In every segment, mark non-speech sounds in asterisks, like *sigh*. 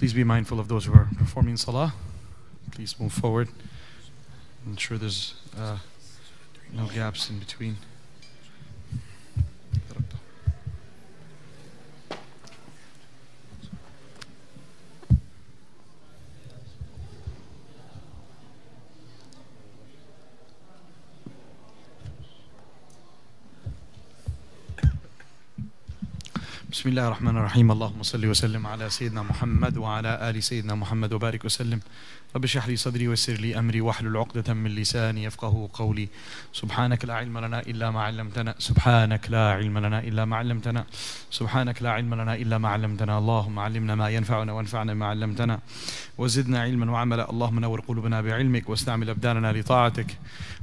Please be mindful of those who are performing salah. Please move forward. Ensure there's uh, no gaps in between. بسم الله الرحمن الرحيم اللهم صل وسلم على سيدنا محمد وعلى آل سيدنا محمد وبارك وسلم رب اشرح لي صدري ويسر لي أمري واحلل عقدة من لساني يفقه قولي سبحانك لا علم لنا إلا ما علمتنا سبحانك لا علم لنا إلا ما علمتنا سبحانك لا علم لنا إلا ما علمتنا اللهم علمنا ما ينفعنا وانفعنا ما علمتنا وزدنا علما وعملا اللهم نور قلوبنا بعلمك واستعمل أبداننا لطاعتك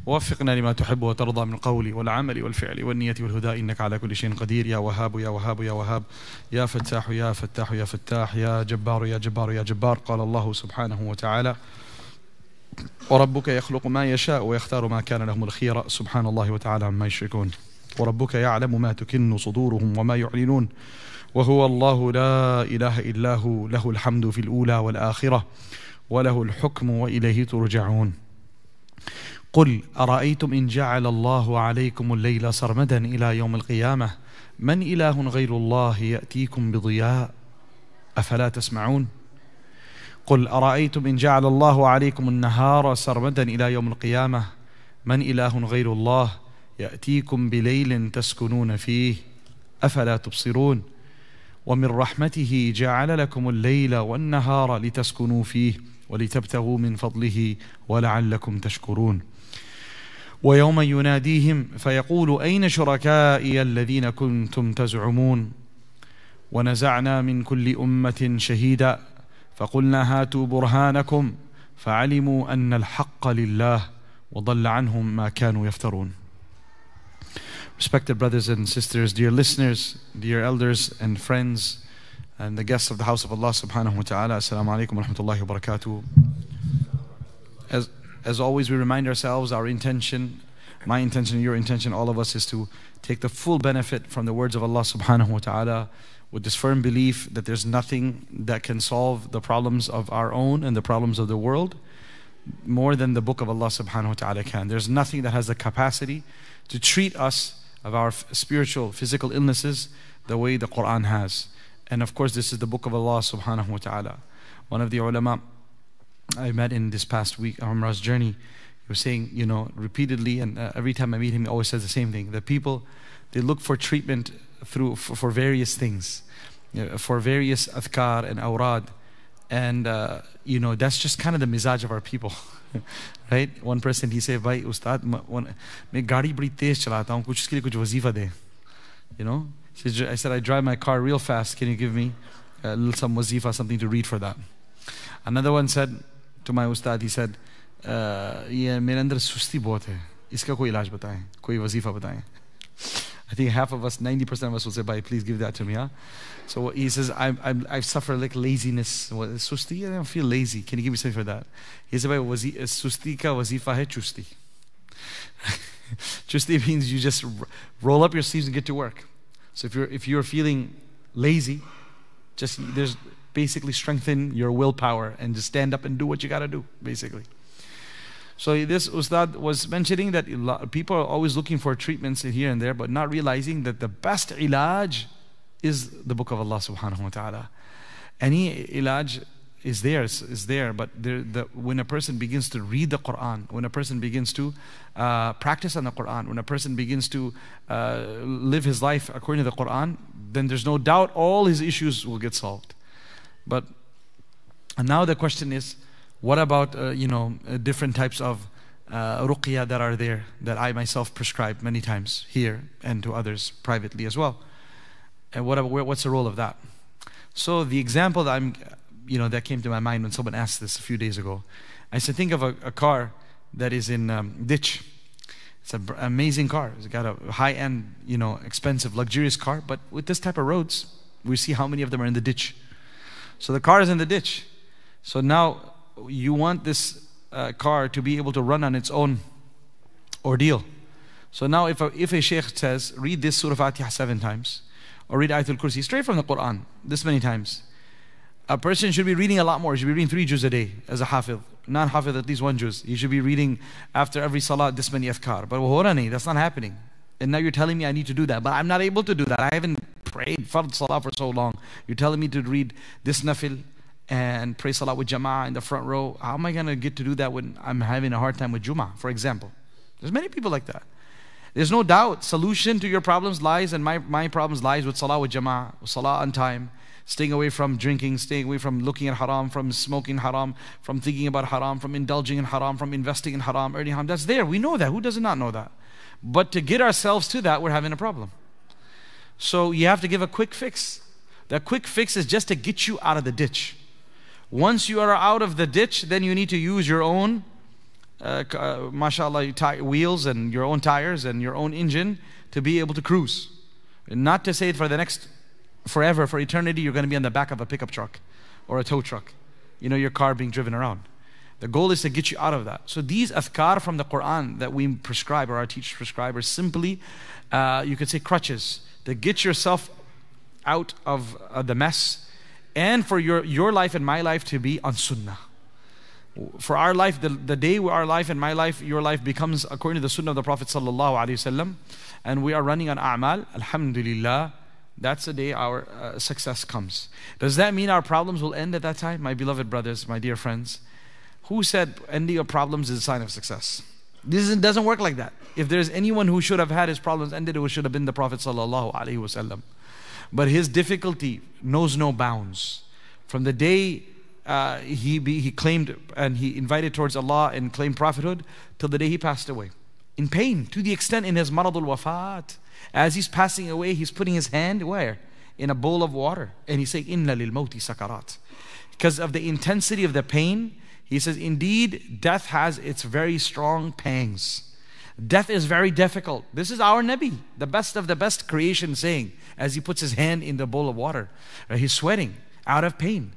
ووفقنا لما تحب وترضى من قولي والعمل والفعل والنية والهدى. إنك على كل شيء قدير. يا وهاب يا وهاب يا وهاب. يا فتاح يا فتاح يا فتاح. يا جبار يا جبار يا جبار. قال الله سبحانه وتعالى وربك يخلق ما يشاء ويختار ما كان لهم الخيرة سبحان الله وتعالى عما يشركون. وربك يعلم ما تكن صدورهم وما يعلنون. وهو الله لا إله إلا هو. له الحمد في الأولى والآخرة وله الحكم وإليه ترجعون. قل أرأيتم إن جعل الله عليكم الليل سرمدا إلى يوم القيامة؟ من إله غير الله يأتيكم بضياء؟ أفلا تسمعون؟ قل أرأيتم إن جعل الله عليكم النهار سرمدا إلى يوم القيامة؟ من إله غير الله يأتيكم بليل تسكنون فيه؟ أفلا تبصرون؟ ومن رحمته جعل لكم الليل والنهار لتسكنوا فيه ولتبتغوا من فضله ولعلكم تشكرون. ويوم يناديهم فيقول أين شركائي الذين كنتم تزعمون ونزعنا من كل أمة شهيدا فقلنا هاتوا برهانكم فعلموا أن الحق لله وضل عنهم ما كانوا يفترون Respected brothers and sisters, dear listeners, dear elders and friends, and the guests of the house of Allah subhanahu wa ta'ala, Assalamu alaikum wa rahmatullahi wa barakatuh. As, as always, we remind ourselves our intention, my intention, your intention, all of us is to take the full benefit from the words of Allah subhanahu wa ta'ala with this firm belief that there's nothing that can solve the problems of our own and the problems of the world more than the book of Allah subhanahu wa ta'ala can. There's nothing that has the capacity to treat us of our spiritual, physical illnesses the way the Quran has. And of course, this is the book of Allah subhanahu wa ta'ala. One of the ulama I met in this past week, Umrah's journey, he was saying, you know, repeatedly, and uh, every time I meet him, he always says the same thing. The people, they look for treatment through for, for various things, you know, for various adhkar and awrad. And, uh, you know, that's just kind of the mizaj of our people. *laughs* right? One person, he said, भाई उस्ताद मैं गाड़ी बड़ी तेज चलाता हूँ कुछ इसके लिए कुछ वजीफा दे you know I said I drive my car real fast can you give me a little some wazifa something to read for that another one said to my ustad he said ये मेरे अंदर सुस्ती बहुत है इसका कोई इलाज बताएं कोई वजीफा बताएं I think half of us, 90% of us will say, Bhai, please give that to me. Huh? So he says, I, I, I suffer like laziness. Susti, I don't feel lazy. Can you give me something for that? He said, Bhai, susti ka wazifa hai chusti. *laughs* chusti means you just roll up your sleeves and get to work. So if you're, if you're feeling lazy, just there's basically strengthen your willpower and just stand up and do what you got to do, basically. So this Ustad was mentioning that people are always looking for treatments here and there, but not realizing that the best ilaj is the book of Allah subhanahu wa ta'ala. Any ilaj is there, is there, but there, the, when a person begins to read the Quran, when a person begins to uh, practice on the Quran, when a person begins to uh, live his life according to the Quran, then there's no doubt all his issues will get solved. But now the question is, what about, uh, you know, uh, different types of uh, ruqya that are there that I myself prescribe many times here and to others privately as well? And what, what's the role of that? So the example that I'm, you know, that came to my mind when someone asked this a few days ago, I said, think of a, a car that is in um, ditch. It's an amazing car. It's got a high-end, you know, expensive, luxurious car. But with this type of roads, we see how many of them are in the ditch. So the car is in the ditch. So now you want this uh, car to be able to run on its own ordeal. So now if a, if a sheikh says, read this Surah Fatiha seven times, or read Ayatul Kursi straight from the Quran, this many times, A person should be reading a lot more. He should be reading three juz a day as a hafiz. Non-hafiz, at least one juz. He should be reading after every salah this many adhkar. But that's not happening. And now you're telling me I need to do that. But I'm not able to do that. I haven't prayed fard salah for so long. You're telling me to read this nafil and pray salah with jama'ah in the front row. How am I going to get to do that when I'm having a hard time with Jummah, for example? There's many people like that. There's no doubt solution to your problems lies and my, my problems lies with salah with jama'ah, salah on time, staying away from drinking, staying away from looking at haram, from smoking haram, from thinking about haram, from indulging in haram, from investing in haram, earning haram. That's there. We know that. Who does not know that? But to get ourselves to that, we're having a problem. So you have to give a quick fix. That quick fix is just to get you out of the ditch. Once you are out of the ditch, then you need to use your own uh, uh, mashallah, wheels and your own tires and your own engine to be able to cruise. Not to say it for the next forever, for eternity, you're going to be on the back of a pickup truck or a tow truck. You know, your car being driven around. The goal is to get you out of that. So these athkar from the Quran that we prescribe or our teachers prescribe are simply, uh, you could say, crutches to get yourself out of uh, the mess and for your, your life and my life to be on sunnah for our life, the, the day our life and my life, your life becomes according to the sunnah of the Prophet sallallahu and we are running on a'mal, alhamdulillah, that's the day our uh, success comes. Does that mean our problems will end at that time? My beloved brothers, my dear friends, who said ending of problems is a sign of success? This doesn't work like that. If there's anyone who should have had his problems ended, it should have been the Prophet sallallahu But his difficulty knows no bounds. From the day uh, he, be, he claimed and he invited towards Allah and claimed prophethood till the day he passed away. In pain, to the extent in his maradul wafat. As he's passing away, he's putting his hand where? In a bowl of water. And he's saying, Inna lil mawti sakarat. Because of the intensity of the pain, he says, Indeed, death has its very strong pangs. Death is very difficult. This is our Nabi, the best of the best creation, saying, as he puts his hand in the bowl of water. He's sweating out of pain.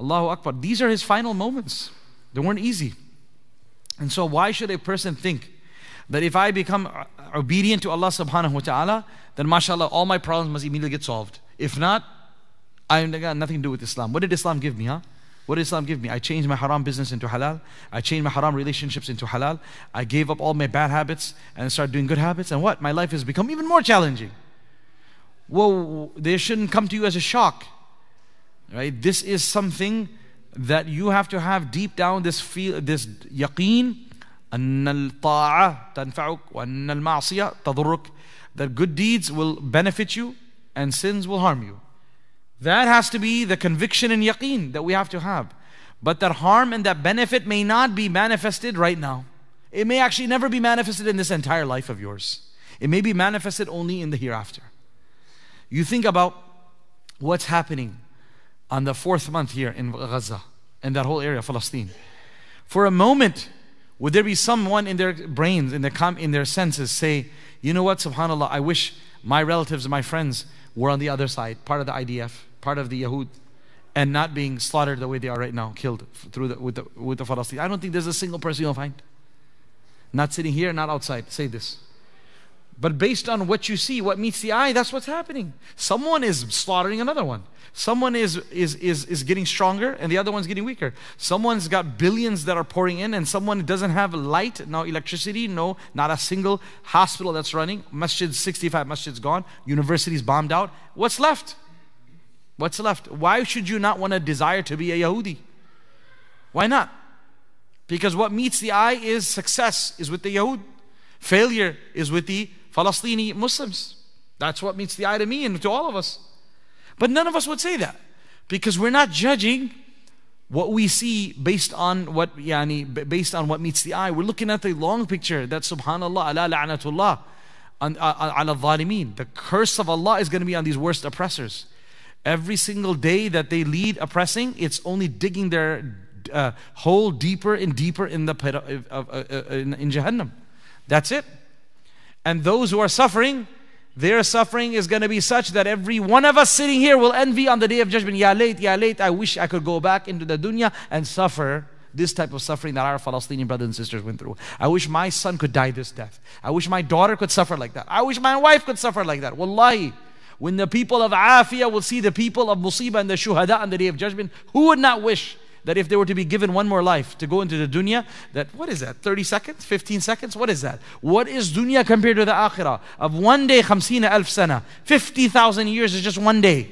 Allahu Akbar. These are his final moments. They weren't easy. And so, why should a person think that if I become obedient to Allah subhanahu wa ta'ala, then mashallah, all my problems must immediately get solved? If not, I got nothing to do with Islam. What did Islam give me, huh? What did Islam give me? I changed my haram business into halal. I changed my haram relationships into halal. I gave up all my bad habits and started doing good habits. And what? My life has become even more challenging. Well, they shouldn't come to you as a shock. Right? This is something that you have to have deep down this feel this yaqeen أن الطاعة تنفعك وأن المعصية تضرك that good deeds will benefit you and sins will harm you. That has to be the conviction and yaqeen that we have to have. But that harm and that benefit may not be manifested right now. It may actually never be manifested in this entire life of yours. It may be manifested only in the hereafter. You think about what's happening on the fourth month here in Gaza and that whole area, Palestine. For a moment, would there be someone in their brains, in their, com- in their senses, say, you know what, subhanAllah, I wish my relatives my friends were on the other side, part of the IDF, part of the Yahud, and not being slaughtered the way they are right now, killed through the, with, the, with the Palestine. I don't think there's a single person you'll find. Not sitting here, not outside. Say this. But based on what you see, what meets the eye, that's what's happening. Someone is slaughtering another one. Someone is, is, is, is getting stronger and the other one's getting weaker. Someone's got billions that are pouring in and someone doesn't have light, no electricity, no, not a single hospital that's running. Masjid, 65, masjid's gone. Universities bombed out. What's left? What's left? Why should you not want to desire to be a Yahudi? Why not? Because what meets the eye is success is with the Yahud. Failure is with the Palestinian Muslims. That's what meets the eye to me and to all of us. But none of us would say that because we're not judging what we see based on what yani, based on what meets the eye. We're looking at the long picture that subhanallah ala la'natullah ala dhalimeen. The curse of Allah is going to be on these worst oppressors. Every single day that they lead oppressing, it's only digging their uh, hole deeper and deeper in the pit of, of, uh, in, in Jahannam. That's it. And those who are suffering, their suffering is going to be such that every one of us sitting here will envy on the day of judgment. Ya late, ya late. I wish I could go back into the dunya and suffer this type of suffering that our Palestinian brothers and sisters went through. I wish my son could die this death. I wish my daughter could suffer like that. I wish my wife could suffer like that. Wallahi. When the people of Afiyah will see the people of Musibah and the Shuhada on the day of judgment, who would not wish that if they were to be given one more life to go into the dunya, that what is that? 30 seconds? 15 seconds? What is that? What is dunya compared to the akhirah? Of one day, khamsina alf sana. 50,000 years is just one day.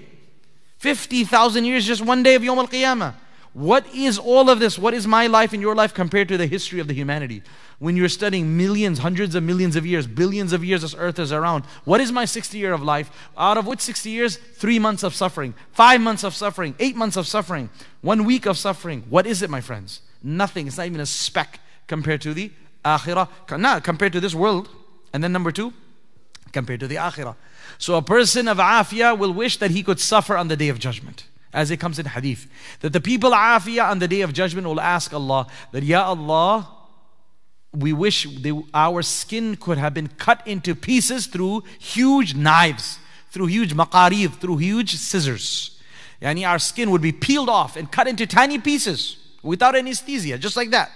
50,000 years, just one day of Yom Al Qiyamah. What is all of this? What is my life and your life compared to the history of the humanity? When you're studying millions, hundreds of millions of years, billions of years this earth is around, what is my 60 year of life? Out of which 60 years? Three months of suffering, five months of suffering, eight months of suffering, one week of suffering. What is it, my friends? Nothing. It's not even a speck compared to the akhirah, not compared to this world. And then number two, compared to the akhirah. So a person of afiyah will wish that he could suffer on the day of judgment as it comes in hadith, that the people afiyah on the day of judgment will ask Allah that, Ya Allah, we wish they, our skin could have been cut into pieces through huge knives, through huge maqarib, through huge scissors. Yani our skin would be peeled off and cut into tiny pieces without anesthesia, just like that.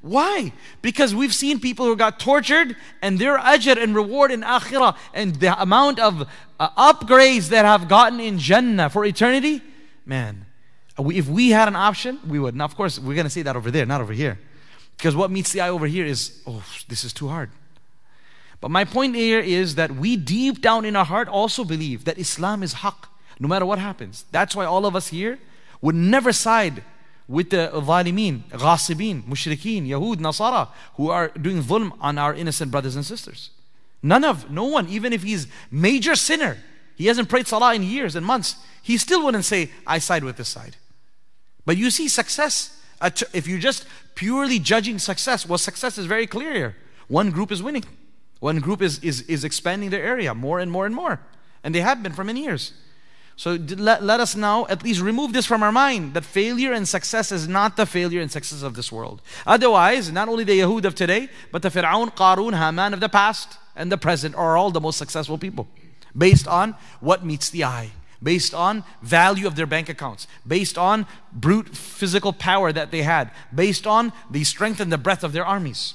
Why? Because we've seen people who got tortured and their ajr and reward in akhirah and the amount of uh, upgrades that have gotten in Jannah for eternity man, uh, if we had an option, we would. Now, of course, we're going to say that over there, not over here. Because what meets the eye over here is, oh, this is too hard. But my point here is that we deep down in our heart also believe that Islam is haqq, no matter what happens. That's why all of us here would never side with the zalimin, ghasibin, mushrikeen, Yahud, Nasara, who are doing dhulm on our innocent brothers and sisters. None of, no one, even if he's major sinner, he hasn't prayed salah in years and months, he still wouldn't say, I side with this side. But you see, success, if you're just purely judging success, well, success is very clear here. One group is winning, one group is, is, is expanding their area more and more and more. And they have been for many years. So let, let us now at least remove this from our mind that failure and success is not the failure and success of this world. Otherwise, not only the Yahud of today, but the Fir'aun, Qarun, Haman of the past and the present are all the most successful people based on what meets the eye based on value of their bank accounts, based on brute physical power that they had, based on the strength and the breadth of their armies.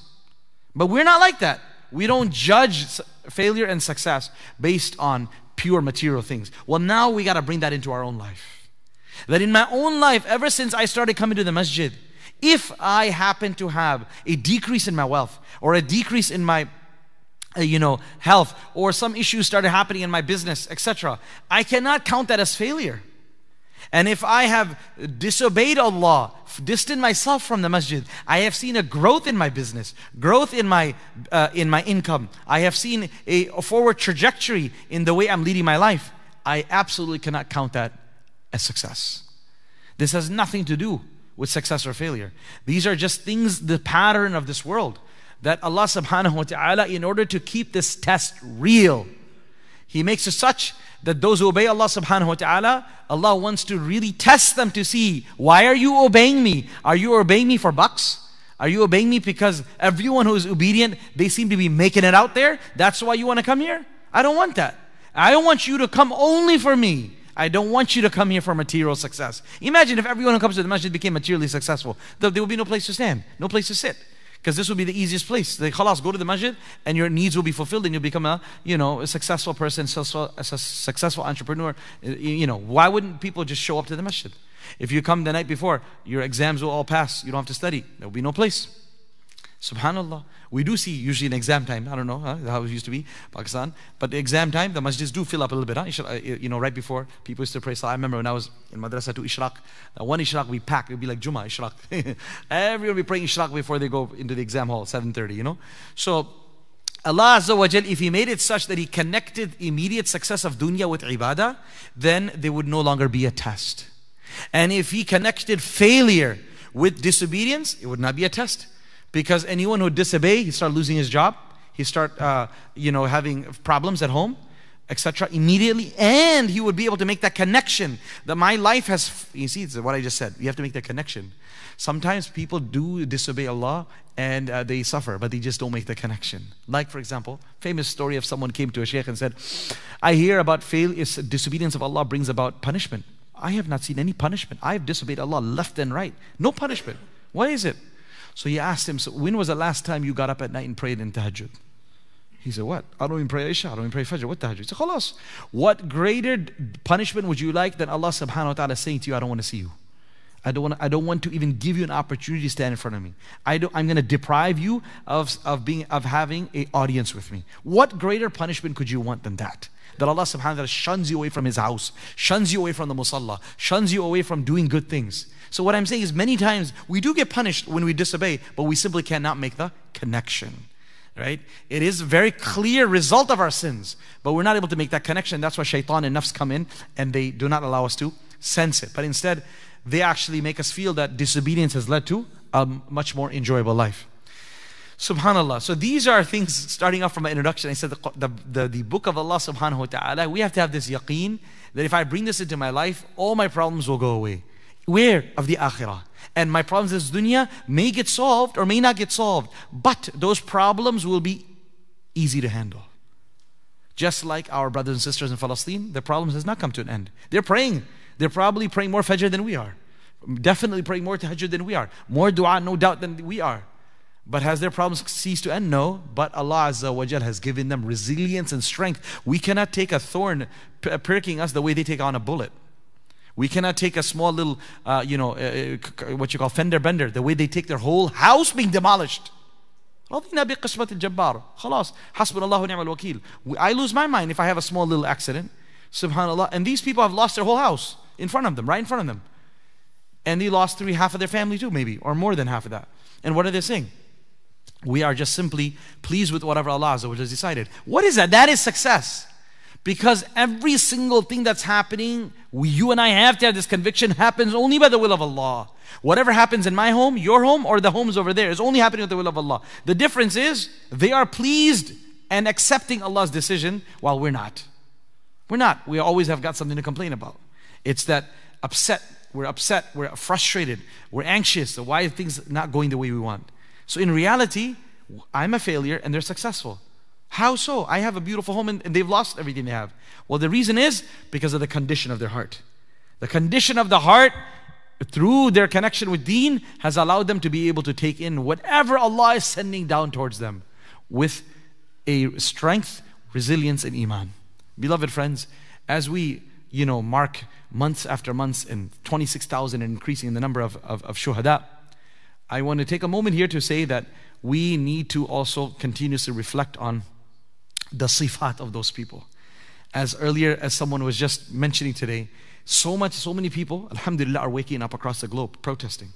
But we're not like that. We don't judge failure and success based on pure material things. Well, now we got to bring that into our own life. That in my own life, ever since I started coming to the masjid, if I happen to have a decrease in my wealth or a decrease in my you know, health, or some issues started happening in my business, etc. I cannot count that as failure. And if I have disobeyed Allah, distant myself from the masjid, I have seen a growth in my business, growth in my uh, in my income. I have seen a, a forward trajectory in the way I'm leading my life. I absolutely cannot count that as success. This has nothing to do with success or failure. These are just things, the pattern of this world that Allah subhanahu wa ta'ala, in order to keep this test real, He makes it such that those who obey Allah subhanahu wa ta'ala, Allah wants to really test them to see why are you obeying me? Are you obeying me for bucks? Are you obeying me because everyone who is obedient, they seem to be making it out there? That's why you want to come here? I don't want that. I don't want you to come only for me. I don't want you to come here for material success. Imagine if everyone who comes to the masjid became materially successful. There would be no place to stand, no place to sit because this will be the easiest place. Like, khalas, go to the masjid and your needs will be fulfilled and you'll become a, you know, a successful person, a successful entrepreneur. Uh, you know, why wouldn't people just show up to the masjid? If you come the night before, your exams will all pass. You don't have to study. There will be no place. Subhanallah. We do see usually in exam time, I don't know huh, how it used to be, Pakistan, but the exam time, the masjids do fill up a little bit. Huh? Uh, you know, right before people used to pray Salah. I remember when I was in madrasa to Ishraq, uh, one Ishraq we pack, it would be like Juma Ishraq. *laughs* Everyone would be praying Ishraq before they go into the exam hall, 7.30, you know. So Allah Azza wa Jal, if He made it such that He connected immediate success of dunya with ibadah, then there would no longer be a test. And if He connected failure with disobedience, it would not be a test. Because anyone who disobey, he start losing his job. He start, uh, you know, having problems at home, etc. Immediately, and he would be able to make that connection that my life has. You see, it's what I just said. You have to make that connection. Sometimes people do disobey Allah and uh, they suffer, but they just don't make the connection. Like, for example, famous story of someone came to a sheikh and said, "I hear about fail is disobedience of Allah brings about punishment. I have not seen any punishment. I have disobeyed Allah left and right. No punishment. Why is it?" So he asked him, So when was the last time you got up at night and prayed in tahajjud? He said, What? I don't even pray Isha, I don't even pray Fajr. What tahajjud? He said, Khalas. What greater punishment would you like than Allah subhanahu wa ta'ala saying to you, I don't want to see you? I don't, want I don't want to even give you an opportunity to stand in front of me. I don't, I'm going to deprive you of, of, being, of having an audience with me. What greater punishment could you want than that? That Allah subhanahu wa ta'ala shuns you away from His house, shuns you away from the musalla, shuns you away from doing good things. So, what I'm saying is, many times we do get punished when we disobey, but we simply cannot make the connection right? It is a very clear result of our sins, but we're not able to make that connection. That's why shaitan and nafs come in and they do not allow us to sense it. But instead, they actually make us feel that disobedience has led to a much more enjoyable life. Subhanallah. So these are things starting off from my introduction. I said the, the, the, the book of Allah subhanahu wa ta'ala, we have to have this yaqeen that if I bring this into my life, all my problems will go away. Where? Of the akhirah. And my problems in this dunya may get solved or may not get solved. But those problems will be easy to handle. Just like our brothers and sisters in Palestine, their problems has not come to an end. They're praying. They're probably praying more fajr than we are. Definitely praying more tahajjud than we are. More dua, no doubt, than we are. But has their problems ceased to end? No. But Allah Azza wa Jal has given them resilience and strength. We cannot take a thorn pricking us the way they take on a bullet. We cannot take a small little, uh, you know, uh, uh what you call fender bender, the way they take their whole house being demolished. I lose my mind if I have a small little accident. Subhanallah. And these people have lost their whole house in front of them, right in front of them. And they lost three, half of their family too, maybe, or more than half of that. And what are they saying? We are just simply pleased with whatever Allah has decided. What is that? That is success. Because every single thing that's happening, we, you and I have to have this conviction, happens only by the will of Allah. Whatever happens in my home, your home, or the homes over there is only happening with the will of Allah. The difference is they are pleased and accepting Allah's decision while we're not. We're not. We always have got something to complain about. It's that upset. We're upset. We're frustrated. We're anxious. Why are things not going the way we want? So in reality, I'm a failure and they're successful. How so? I have a beautiful home and, they've lost everything they have. Well, the reason is because of the condition of their heart. The condition of the heart through their connection with deen has allowed them to be able to take in whatever Allah is sending down towards them with a strength, resilience, and iman. Beloved friends, as we you know mark months after months and 26,000 and increasing in the number of, of, of shuhada, I want to take a moment here to say that we need to also continuously reflect on the sifat of those people. As earlier, as someone was just mentioning today, so much, so many people, alhamdulillah, are waking up across the globe protesting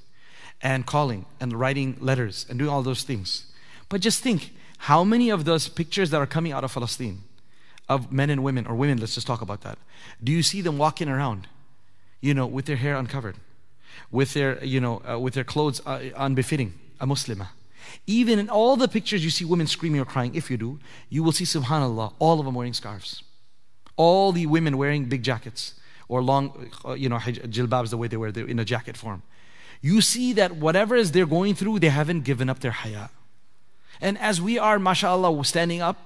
and calling and writing letters and doing all those things. But just think how many of those pictures that are coming out of Palestine of men and women, or women, let's just talk about that. Do you see them walking around, you know, with their hair uncovered, with their, you know, uh, with their clothes uh, unbefitting a Muslimah? Even in all the pictures you see women screaming or crying, if you do, you will see, subhanAllah, all of them wearing scarves. All the women wearing big jackets or long, uh, you know, jilbabs the way they wear, they're in a jacket form. You see that whatever is they're going through, they haven't given up their haya. And as we are, mashallah, standing up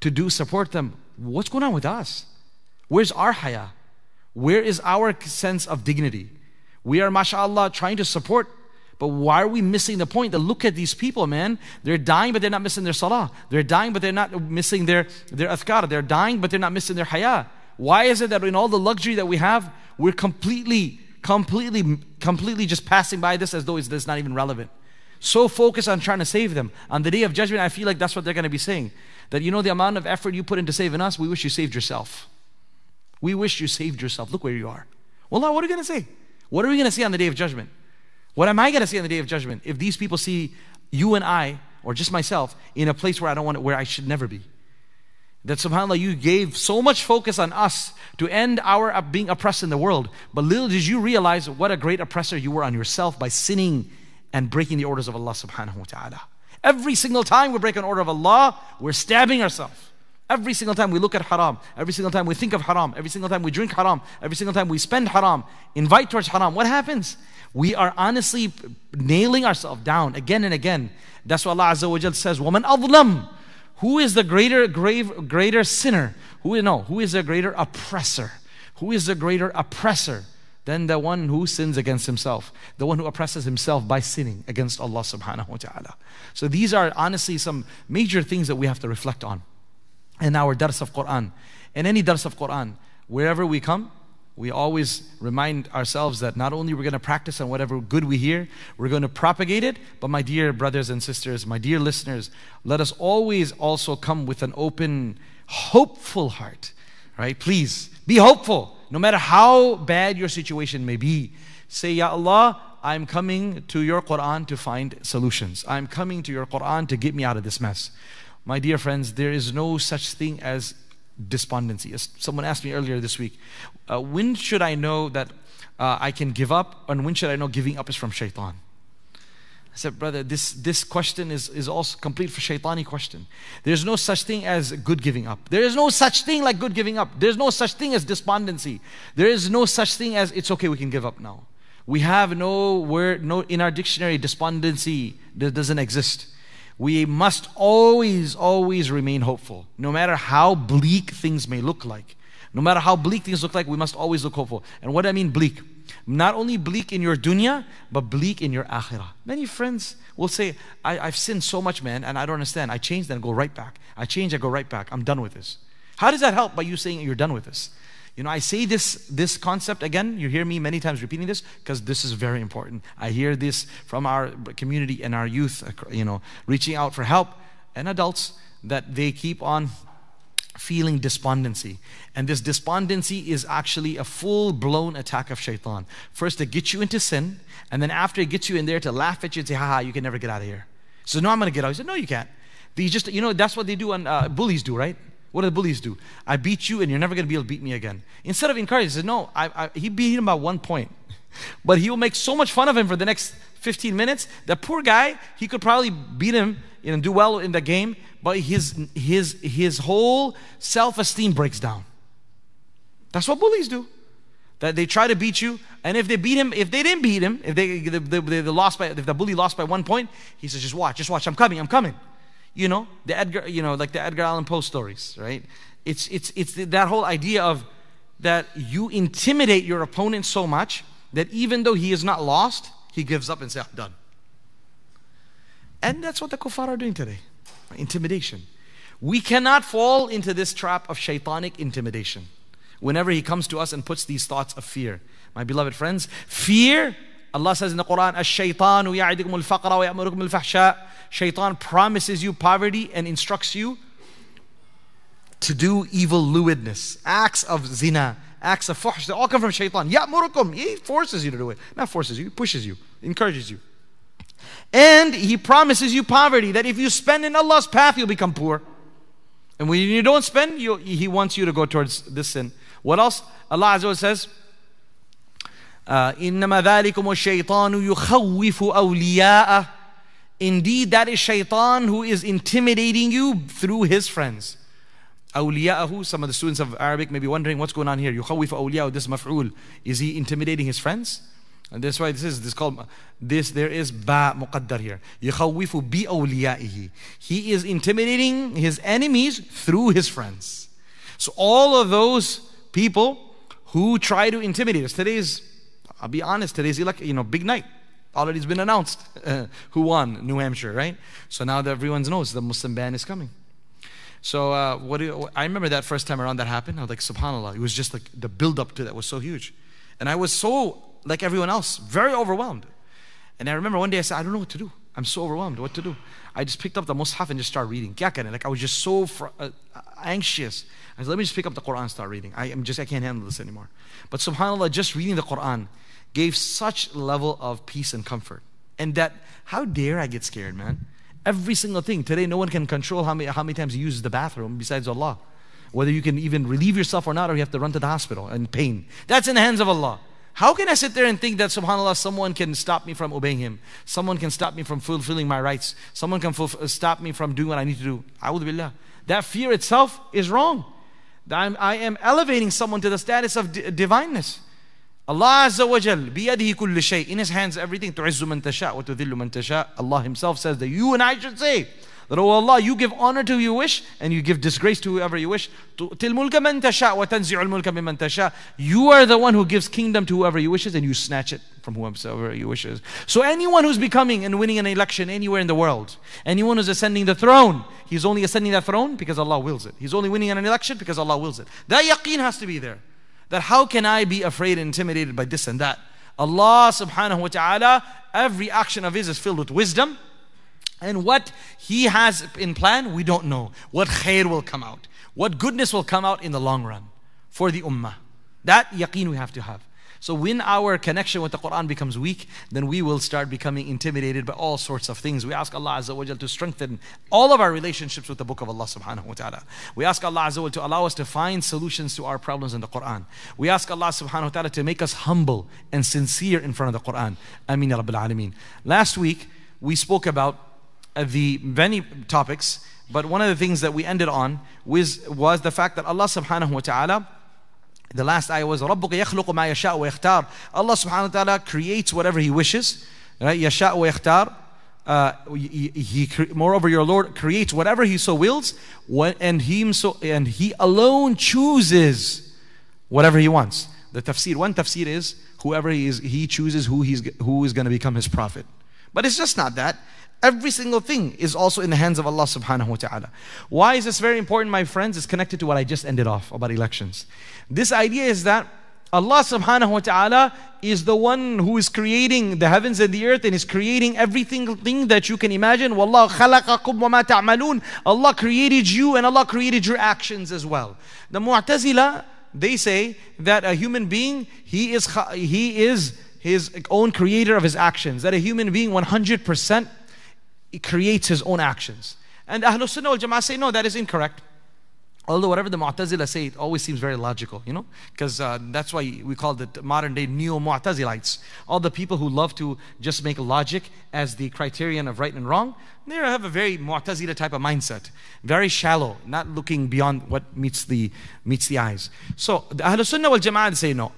to do support them, what's going on with us? Where's our haya? Where is our sense of dignity? We are, mashallah, trying to support but why are we missing the point? To look at these people, man. They're dying, but they're not missing their salah. They're dying, but they're not missing their, their athkar. They're dying, but they're not missing their haya. Why is it that in all the luxury that we have, we're completely, completely, completely just passing by this as though it's, it's not even relevant? So focused on trying to save them. On the day of judgment, I feel like that's what they're going to be saying. That you know the amount of effort you put into saving us, we wish you saved yourself. We wish you saved yourself. Look where you are. Well, what are we going to say? What are we going to say on the day of judgment? What am I going to say on the day of judgment if these people see you and I, or just myself, in a place where I don't want to, where I should never be? That subhanAllah, you gave so much focus on us to end our being oppressed in the world. But little did you realize what a great oppressor you were on yourself by sinning and breaking the orders of Allah subhanahu wa ta'ala. Every single time we break an order of Allah, we're stabbing ourselves. Every single time we look at haram, every single time we think of haram, every single time we drink haram, every single time we spend haram, invite towards haram, what happens? We are honestly nailing ourselves down again and again. That's why Allah Azza wa Jal says, Woman Adlam. Who is the greater grave, greater sinner? Who no, who is the greater oppressor? Who is the greater oppressor than the one who sins against himself? The one who oppresses himself by sinning against Allah subhanahu wa ta'ala. So these are honestly some major things that we have to reflect on in our dars of Quran. In any dars of Quran, wherever we come, we always remind ourselves that not only we're going to practice on whatever good we hear, we're going to propagate it, but my dear brothers and sisters, my dear listeners, let us always also come with an open, hopeful heart, right? Please be hopeful, no matter how bad your situation may be. Say, Ya Allah, I'm coming to your Quran to find solutions. I'm coming to your Quran to get me out of this mess. My dear friends, there is no such thing as despondency. As someone asked me earlier this week, uh, when should I know that uh, I can give up, and when should I know giving up is from shaitan? I said, brother, this, this question is, is also complete for shaitani question. There's no such thing as good giving up. There is no such thing like good giving up. There's no such thing as despondency. There is no such thing as it's okay, we can give up now. We have no word, no in our dictionary, despondency that doesn't exist. We must always, always remain hopeful, no matter how bleak things may look like. No matter how bleak things look like, we must always look hopeful. And what I mean bleak? Not only bleak in your dunya, but bleak in your akhirah. Many friends will say, I, have sinned so much, man, and I don't understand. I change, then I go right back. I change, I go right back. I'm done with this. How does that help by you saying you're done with this? You know, I say this, this concept again, you hear me many times repeating this because this is very important. I hear this from our community and our youth, you know, reaching out for help and adults that they keep on feeling despondency. And this despondency is actually a full blown attack of shaitan. First, to get you into sin, and then after it gets you in there to laugh at you and say, haha, you can never get out of here. So, no, I'm going to get out. He said, no, you can't. They just, you know, that's what they do and uh, bullies do, right? What do the bullies do? I beat you and you're never going to be able to beat me again. Instead of encouraging, he says, No, I, I, he beat him by one point. *laughs* But he will make so much fun of him for the next 15 minutes. That poor guy, he could probably beat him and do well in the game, but his, his, his whole self esteem breaks down. That's what bullies do. That they try to beat you, and if they beat him, if they didn't beat him, if they, they, they, they lost by, if the bully lost by one point, he says, "Just watch, just watch. I'm coming, I'm coming." You know, the Edgar, you know, like the Edgar Allan Poe stories, right? It's, it's, it's that whole idea of that you intimidate your opponent so much that even though he is not lost, he gives up and says, I'm done. And that's what the kuffar are doing today intimidation. We cannot fall into this trap of shaitanic intimidation whenever he comes to us and puts these thoughts of fear. My beloved friends, fear, Allah says in the Quran, Ash-shaytanu ya'idukum al-faqra wa ya'murukum al-fahsha. Shaitan promises you poverty and instructs you to do evil lewdness, acts of zina, acts of fuhsh, they all come from shaitan. Ya'murukum, he forces you to do it. Not forces you, he pushes you, encourages you. And he promises you poverty, that if you spend in Allah's path, you'll become poor. And when you don't spend, you, he wants you to go towards this sin. What else? Allah Azza wa says, إنما ذلكم الشيطان يخوف أولياءه Indeed, that is shaitan who is intimidating you through his friends. Awliya'ahu, some of the students of Arabic may be wondering what's going on here. Yukhawif awliya'ahu, this maf'ul. Is he intimidating his friends? And that's why this is this called this there is ba muqaddar here. Yukhawifu bi awliya'ihi. He is intimidating his enemies through his friends. So all of those people who try to intimidate us. Today's, I'll be honest, today's elect, you know, big night already has been announced uh, *laughs* who won New Hampshire, right? So now that everyone knows the Muslim ban is coming. So uh, what you, I remember that first time around that happened. I was like, Subhanallah. It was just like the build up to that was so huge, and I was so like everyone else, very overwhelmed. And I remember one day I said, I don't know what to do. I'm so overwhelmed. What to do? I just picked up the Mus'haf and just started reading. Like I was just so fr- uh, anxious. I said, let me just pick up the Quran and start reading. I am just I can't handle this anymore. But Subhanallah, just reading the Quran gave such level of peace and comfort. And that, how dare I get scared, man? Every single thing. Today, no one can control how many, how many times you use the bathroom besides Allah. Whether you can even relieve yourself or not, or you have to run to the hospital in pain. That's in the hands of Allah. How can I sit there and think that, subhanAllah, someone can stop me from obeying Him? Someone can stop me from fulfilling my rights? Someone can fulf- uh, stop me from doing what I need to do? Billah. That fear itself is wrong. I'm, I am elevating someone to the status of divineness. Allah Azza wa Jal, بيده كل شيء. In His hands everything. تعز من تشاء وتذل من تشاء. Allah Himself says that you and I should say, That, oh Allah, you give honor to who you wish and you give disgrace to whoever you wish. تُؤْتِ الْمُلْكَ مَنْ تَشَاءُ وَتَنْزِعُ الْمُلْكَ مِمَّنْ تَشَاءُ You are the one who gives kingdom to whoever you wishes and you snatch it from whoever you wishes. So anyone who's becoming and winning an election anywhere in the world, anyone who's ascending the throne, he's only ascending that throne because Allah wills it. He's only winning an election because Allah wills it. That yaqeen has to be there. That how can I be afraid and intimidated by this and that? Allah subhanahu wa ta'ala, every action of His is filled with wisdom. And what He has in plan, we don't know. What khair will come out. What goodness will come out in the long run for the ummah. That yaqeen we have to have. So when our connection with the Quran becomes weak, then we will start becoming intimidated by all sorts of things. We ask Allah Azza wa Jal to strengthen all of our relationships with the book of Allah subhanahu wa ta'ala. We ask Allah Azza wa Jal to allow us to find solutions to our problems in the Quran. We ask Allah subhanahu wa ta'ala to make us humble and sincere in front of the Quran. Ameen ya Rabbil Alameen. Last week, we spoke about uh, the many topics, but one of the things that we ended on was, was the fact that Allah subhanahu wa ta'ala the last ayah was رَبُّكَ يَخْلُقُ مَا يَشَاءُ وَيَخْتَارُ Allah subhanahu wa ta'ala creates whatever He wishes. Right? يَشَاءُ وَيَخْتَارُ uh, he, he, moreover, your Lord creates whatever He so wills, and He so and He alone chooses whatever He wants. The tafsir, one tafsir is whoever He is, He chooses who He's who is going to become His prophet. But it's just not that. Every single thing is also in the hands of Allah subhanahu wa ta'ala. Why is this very important, my friends? It's connected to what I just ended off about elections. This idea is that Allah subhanahu wa ta'ala is the one who is creating the heavens and the earth and is creating everything thing that you can imagine. Wallahu khalaqakum wa ma ta'malun. Allah created you and Allah created your actions as well. The Mu'tazila, they say that a human being, he is, he is his own creator of his actions. That a human being 100% creates his own actions. And Ahlul Sunnah wal Jama'ah say, no, that is incorrect. Although whatever the Mu'tazila say, it always seems very logical, you know? Because uh, that's why we call the modern day neo-Mu'tazilites. All the people who love to just make logic as the criterion of right and wrong, they have a very Mu'tazila type of mindset. Very shallow, not looking beyond what meets the, meets the eyes. So the Ahlul Sunnah wal Jama'ah say, no.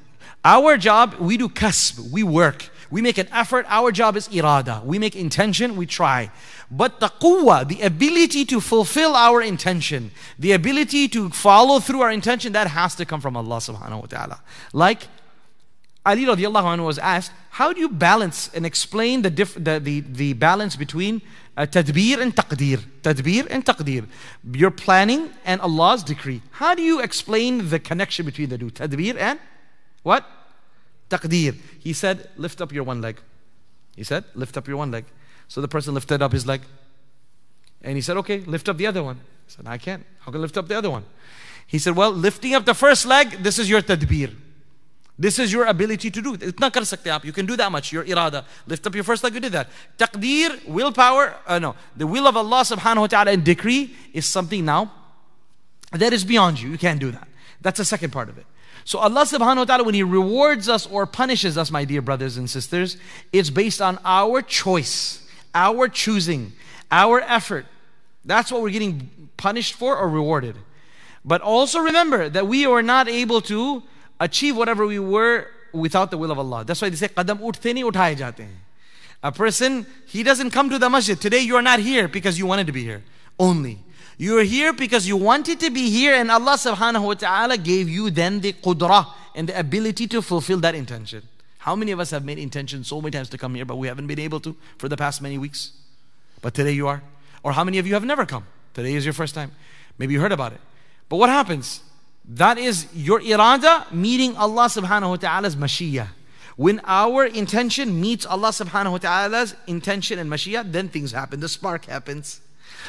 Our job, we do kasb, we work. We make an effort. Our job is irada. We make intention, we try. But the quwwah, the ability to fulfill our intention, the ability to follow through our intention, that has to come from Allah subhanahu wa ta'ala. Like Ali radiallahu anhu was asked, how do you balance and explain the, diff- the, the, the balance between uh, tadbir and taqdeer? Tadbir and taqdeer. Your planning and Allah's decree. How do you explain the connection between the two? Tadbir and what? Taqdeer. He said, lift up your one leg. He said, lift up your one leg. So the person lifted up his leg. And he said, okay, lift up the other one. He said, I can't. How can I lift up the other one? He said, well, lifting up the first leg, this is your tadbir. This is your ability to do it. Itna kar sakte aap. You can do that much. Your irada. Lift up your first leg, you did that. Taqdeer, willpower, uh, no. The will of Allah subhanahu wa ta'ala and decree is something now that is beyond you. You can't do that. That's the second part of it. So Allah subhanahu wa ta'ala, when He rewards us or punishes us, my dear brothers and sisters, it's based on our choice, our choosing, our effort. That's what we're getting punished for or rewarded. But also remember that we are not able to achieve whatever we were without the will of Allah. That's why they say, qadam uthte jate A person, he doesn't come to the masjid. Today you are not here because you wanted to be here. Only. You are here because you wanted to be here, and Allah subhanahu wa ta'ala gave you then the qudrah and the ability to fulfill that intention. How many of us have made intention so many times to come here, but we haven't been able to for the past many weeks? But today you are. Or how many of you have never come? Today is your first time. Maybe you heard about it. But what happens? That is your irada meeting Allah subhanahu wa ta'ala's mashiyah. When our intention meets Allah subhanahu wa ta'ala's intention and mashiyah, then things happen. The spark happens.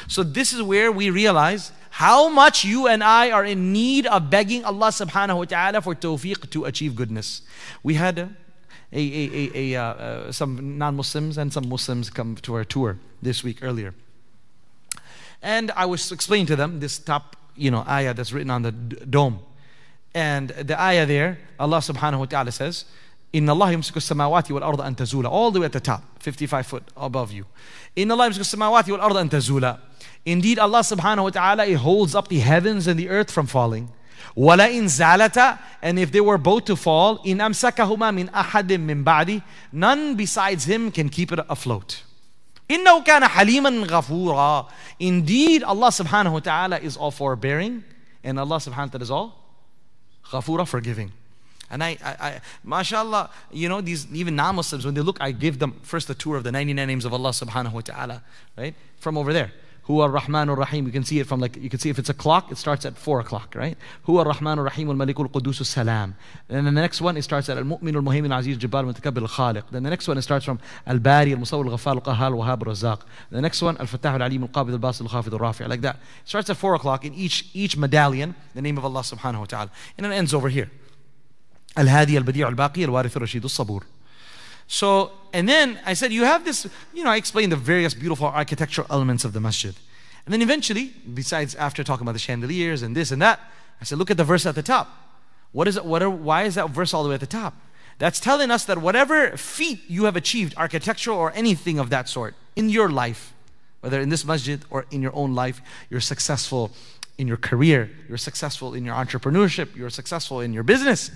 So, this is where we realize how much you and I are in need of begging Allah subhanahu wa ta'ala for tawfiq to achieve goodness. We had a, a, a, uh, uh, some non Muslims and some Muslims come to our tour this week earlier. And I was explaining to them this top, you know, ayah that's written on the d- dome. And the ayah there, Allah subhanahu wa ta'ala says, Inna Allah yumsiku samawati wal arda an tazula. All the way at the top, 55 foot above you. Inna Allah yumsiku samawati wal arda an tazula. Indeed, Allah subhanahu wa ta'ala He holds up the heavens and the earth from falling. وَلَئِن زَالَتَا And if they were both to fall, إِنْ أَمْسَكَهُمَا مِنْ أَحَدٍ مِنْ بَعْدِ None besides Him can keep it afloat. إِنَّهُ كَانَ حَلِيمًا غَفُورًا Indeed, Allah subhanahu wa ta'ala is all forbearing and Allah subhanahu wa ta'ala is all ghafura, forgiving. And I, I, I mashallah, you know, these even non-Muslims, when they look, I give them first the tour of the 99 names of Allah subhanahu wa ta'ala, right? From over there. Huwa Rahman or Rahim. You can see it from like, you can see if it's a clock, it starts at 4 o'clock, right? Huwa Rahman or Rahim al Malikul Qudus Salam. And the next one, it starts at Al Mu'min al Muhaymin Aziz Jabbar Mutakabbir al Khaliq. Then the next one, it starts from Al Bari al Musawwir al Ghafar al Qahar al Wahhab al Razaq. The next one, Al Fattah al Alim al Qabid al Basit al Khafid al Rafi. Like that. It starts at 4 o'clock in each, each medallion, the name of Allah subhanahu wa ta'ala. And it ends over here. Al Hadi al Badi' al Baqi al Warith al Rashid al Sabur. So, and then I said, you have this, you know, I explained the various beautiful architectural elements of the masjid. And then eventually, besides after talking about the chandeliers and this and that, I said, look at the verse at the top. What is it, what are, why is that verse all the way at the top? That's telling us that whatever feat you have achieved, architectural or anything of that sort, in your life, whether in this masjid or in your own life, you're successful in your career, you're successful in your entrepreneurship, you're successful in your business.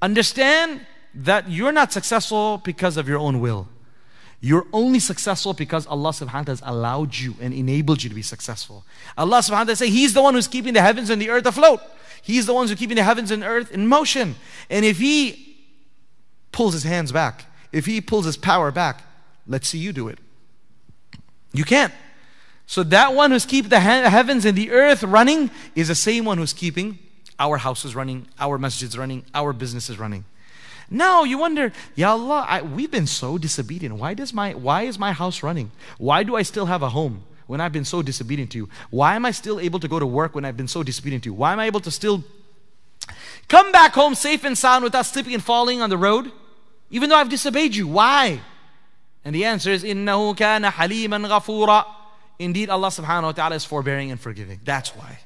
Understand that you're not successful because of your own will. You're only successful because Allah subhanahu wa ta'ala has allowed you and enabled you to be successful. Allah subhanahu wa ta'ala say He's the one who's keeping the heavens and the earth afloat. He's the one who's keeping the heavens and earth in motion. And if He pulls His hands back, if He pulls His power back, let's see you do it. You can't. So that one who's keeping the heavens and the earth running is the same one who's keeping our houses running, our masjids running, our businesses running. Now you wonder, Ya Allah, I, we've been so disobedient. Why does my why is my house running? Why do I still have a home when I've been so disobedient to you? Why am I still able to go to work when I've been so disobedient to you? Why am I able to still come back home safe and sound without slipping and falling on the road? Even though I've disobeyed you. Why? And the answer is إِنَّهُ كَانَ حَلِيمًا غَفُورًا Indeed, Allah subhanahu wa ta'ala is forbearing and forgiving. That's why.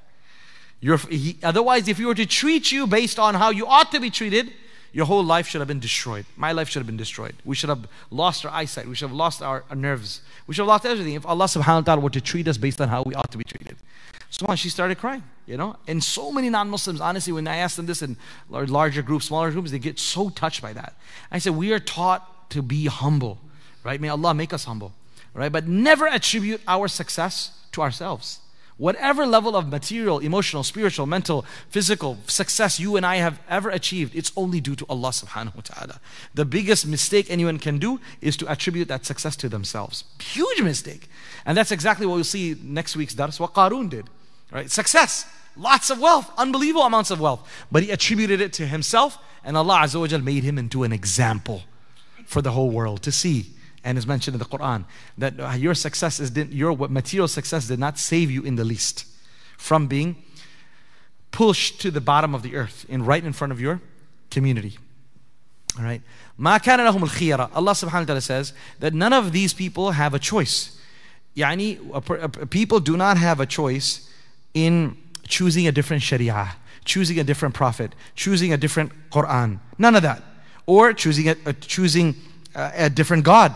You're, he, otherwise, if He were to treat you based on how you ought to be treated, your whole life should have been destroyed. My life should have been destroyed. We should have lost our eyesight. We should have lost our, our nerves. We should have lost everything if Allah subhanahu wa ta'ala were to treat us based on how we ought to be treated. So on, she started crying, you know. And so many non-Muslims, honestly, when I ask them this in larger groups, smaller groups, they get so touched by that. I said, we are taught to be humble, right? May Allah make us humble, right? But never attribute our success to ourselves. Whatever level of material, emotional, spiritual, mental, physical success you and I have ever achieved, it's only due to Allah subhanahu wa ta'ala. The biggest mistake anyone can do is to attribute that success to themselves. Huge mistake. And that's exactly what we'll see next week's dars, what Qarun did. Right? Success, lots of wealth, unbelievable amounts of wealth. But he attributed it to himself, and Allah Azza wa made him into an example for the whole world to see and is mentioned in the Quran that uh, your success is your material success did not save you in the least from being pushed to the bottom of the earth in right in front of your community. All right. Allah subhanahu wa ta'ala says that none of these people have a choice. Yani, people do not have a choice in choosing a different sharia, choosing a different prophet, choosing a different Quran. None of that. Or choosing a, a choosing a, a different God.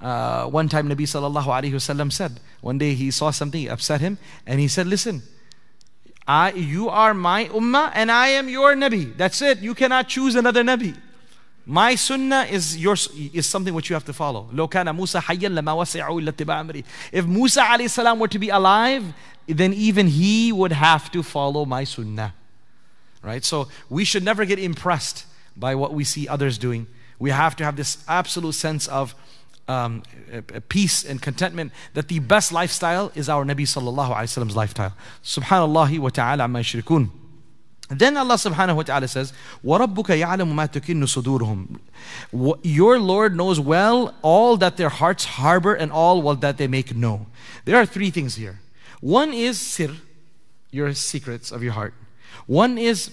Uh, one time Nabi sallallahu alaihi wasallam said, one day he saw something upset him, and he said, "Listen, I, you are my ummah, and I am your Nabi. That's it. You cannot choose another Nabi. My sunnah is your is something which you have to follow. If Musa alayhi salam were to be alive, then even he would have to follow my sunnah. Right? So we should never get impressed by what we see others doing. We have to have this absolute sense of um, peace and contentment that the best lifestyle is our Nabi sallallahu alaihi wasallam's lifestyle. Subhanallah wa ta'ala amma yushrikun. Then Allah subhanahu wa ta'ala says, وَرَبُّكَ يَعْلَمُ مَا تُكِنُّ صُدُورُهُم Your Lord knows well all that their hearts harbor and all that they make know. There are three things here. One is sir, your secrets of your heart. One is,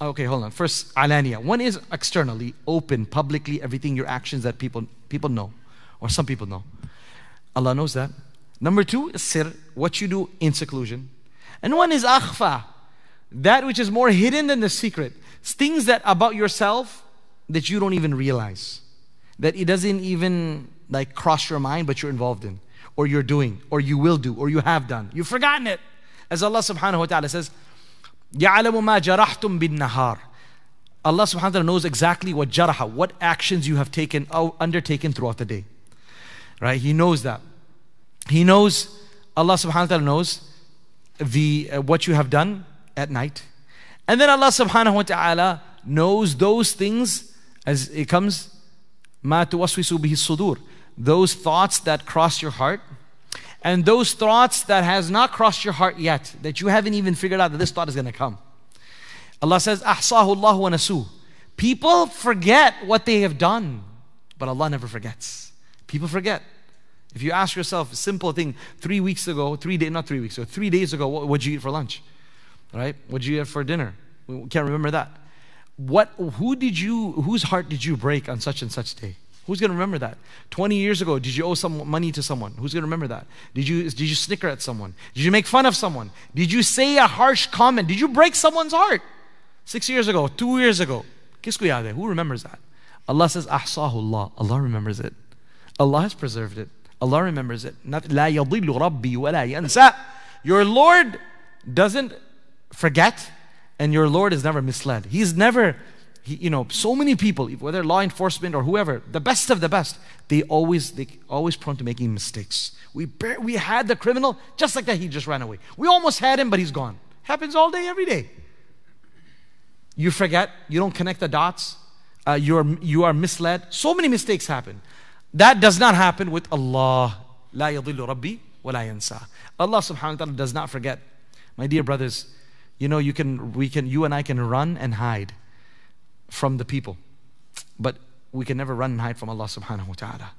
okay, hold on. First, alania. One is externally, open, publicly, everything, your actions that people, people know or some people know. Allah knows that. Number two is sir, what you do in seclusion. And one is akhfa, that which is more hidden than the secret. It's things that about yourself that you don't even realize. That it doesn't even like cross your mind, but you're involved in, or you're doing, or you will do, or you have done. You've forgotten it. As Allah subhanahu wa ta'ala says, يَعْلَمُ مَا جَرَحْتُم بِالنَّهَارِ Allah subhanahu wa ta'ala knows exactly what jaraha, what actions you have taken, undertaken throughout the day Right? He knows that. He knows, Allah subhanahu wa ta'ala knows the, uh, what you have done at night. And then Allah subhanahu wa ta'ala knows those things as it comes, ma tuwaswisu bihi sudur. Those thoughts that cross your heart, and those thoughts that has not crossed your heart yet, that you haven't even figured out that this thought is going to come. Allah says, "Ahsahu Allahu wa nasu." People forget what they have done, but Allah never forgets. People forget. If you ask yourself a simple thing, three weeks ago, three days, not three weeks ago, three days ago, what did you eat for lunch? Right? What did you eat for dinner? We can't remember that. What, who did you, whose heart did you break on such and such day? Who's going to remember that? 20 years ago, did you owe some money to someone? Who's going to remember that? Did you, did you snicker at someone? Did you make fun of someone? Did you say a harsh comment? Did you break someone's heart? Six years ago, two years ago. Who remembers that? Allah says, Ahsahullah. Allah remembers it. Allah has preserved it. Allah remembers it. لا يضل ربي ولا ينسى. Your Lord doesn't forget and your Lord is never misled. He's never, he, you know, so many people, whether law enforcement or whoever, the best of the best, they always, they always prone to making mistakes. We, bear, we had the criminal just like that, he just ran away. We almost had him, but he's gone. Happens all day, every day. You forget, you don't connect the dots, uh, you're, you are misled. So many mistakes happen. That does not happen with Allah. لا يضل ربي ولا ينسى. Allah subhanahu wa ta'ala does not forget. My dear brothers, you know, you can, we can, you and I can run and hide from the people. But we can never run and hide from Allah subhanahu wa ta'ala.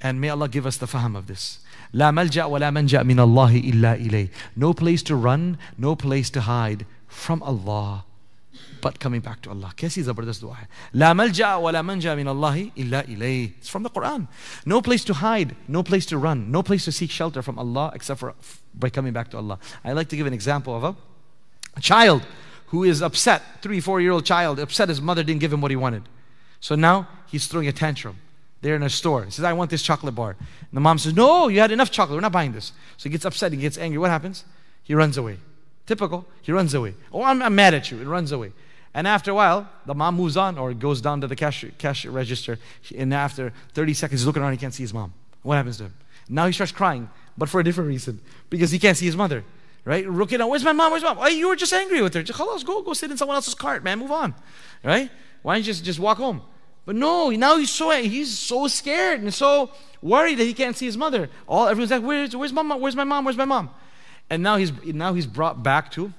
And may Allah give us the faham of this. لا ملجأ ولا منجأ من الله إلا إليه. No place to run, no place to hide from Allah but coming back to Allah, kaisi zabardast dua hai. La malja wa la manja min Allahi illa ilay. It's from the Quran. No place to hide, no place to run, no place to seek shelter from Allah except for by coming back to Allah. I like to give an example of a, a child who is upset, three, four year old child, upset his mother didn't give him what he wanted. So now he's throwing a tantrum. They're in a store. He says, I want this chocolate bar. And the mom says, No, you had enough chocolate. We're not buying this. So he gets upset he gets angry. What happens? He runs away. Typical. He runs away. Oh, I'm, I'm mad at you. It runs away. And after a while, the mom moves on or goes down to the cash, cash register. And after 30 seconds, he's looking around, he can't see his mom. What happens to him? Now he starts crying, but for a different reason, because he can't see his mother. Right? Out, where's my mom? Where's my mom? Oh, you were just angry with her. Just, go, go sit in someone else's cart, man. Move on. Right? Why don't you just, just walk home? But no, now he's so he's so scared and so worried that he can't see his mother. All everyone's like, where's where's mom? Where's my mom? Where's my mom? And now he's now he's brought back to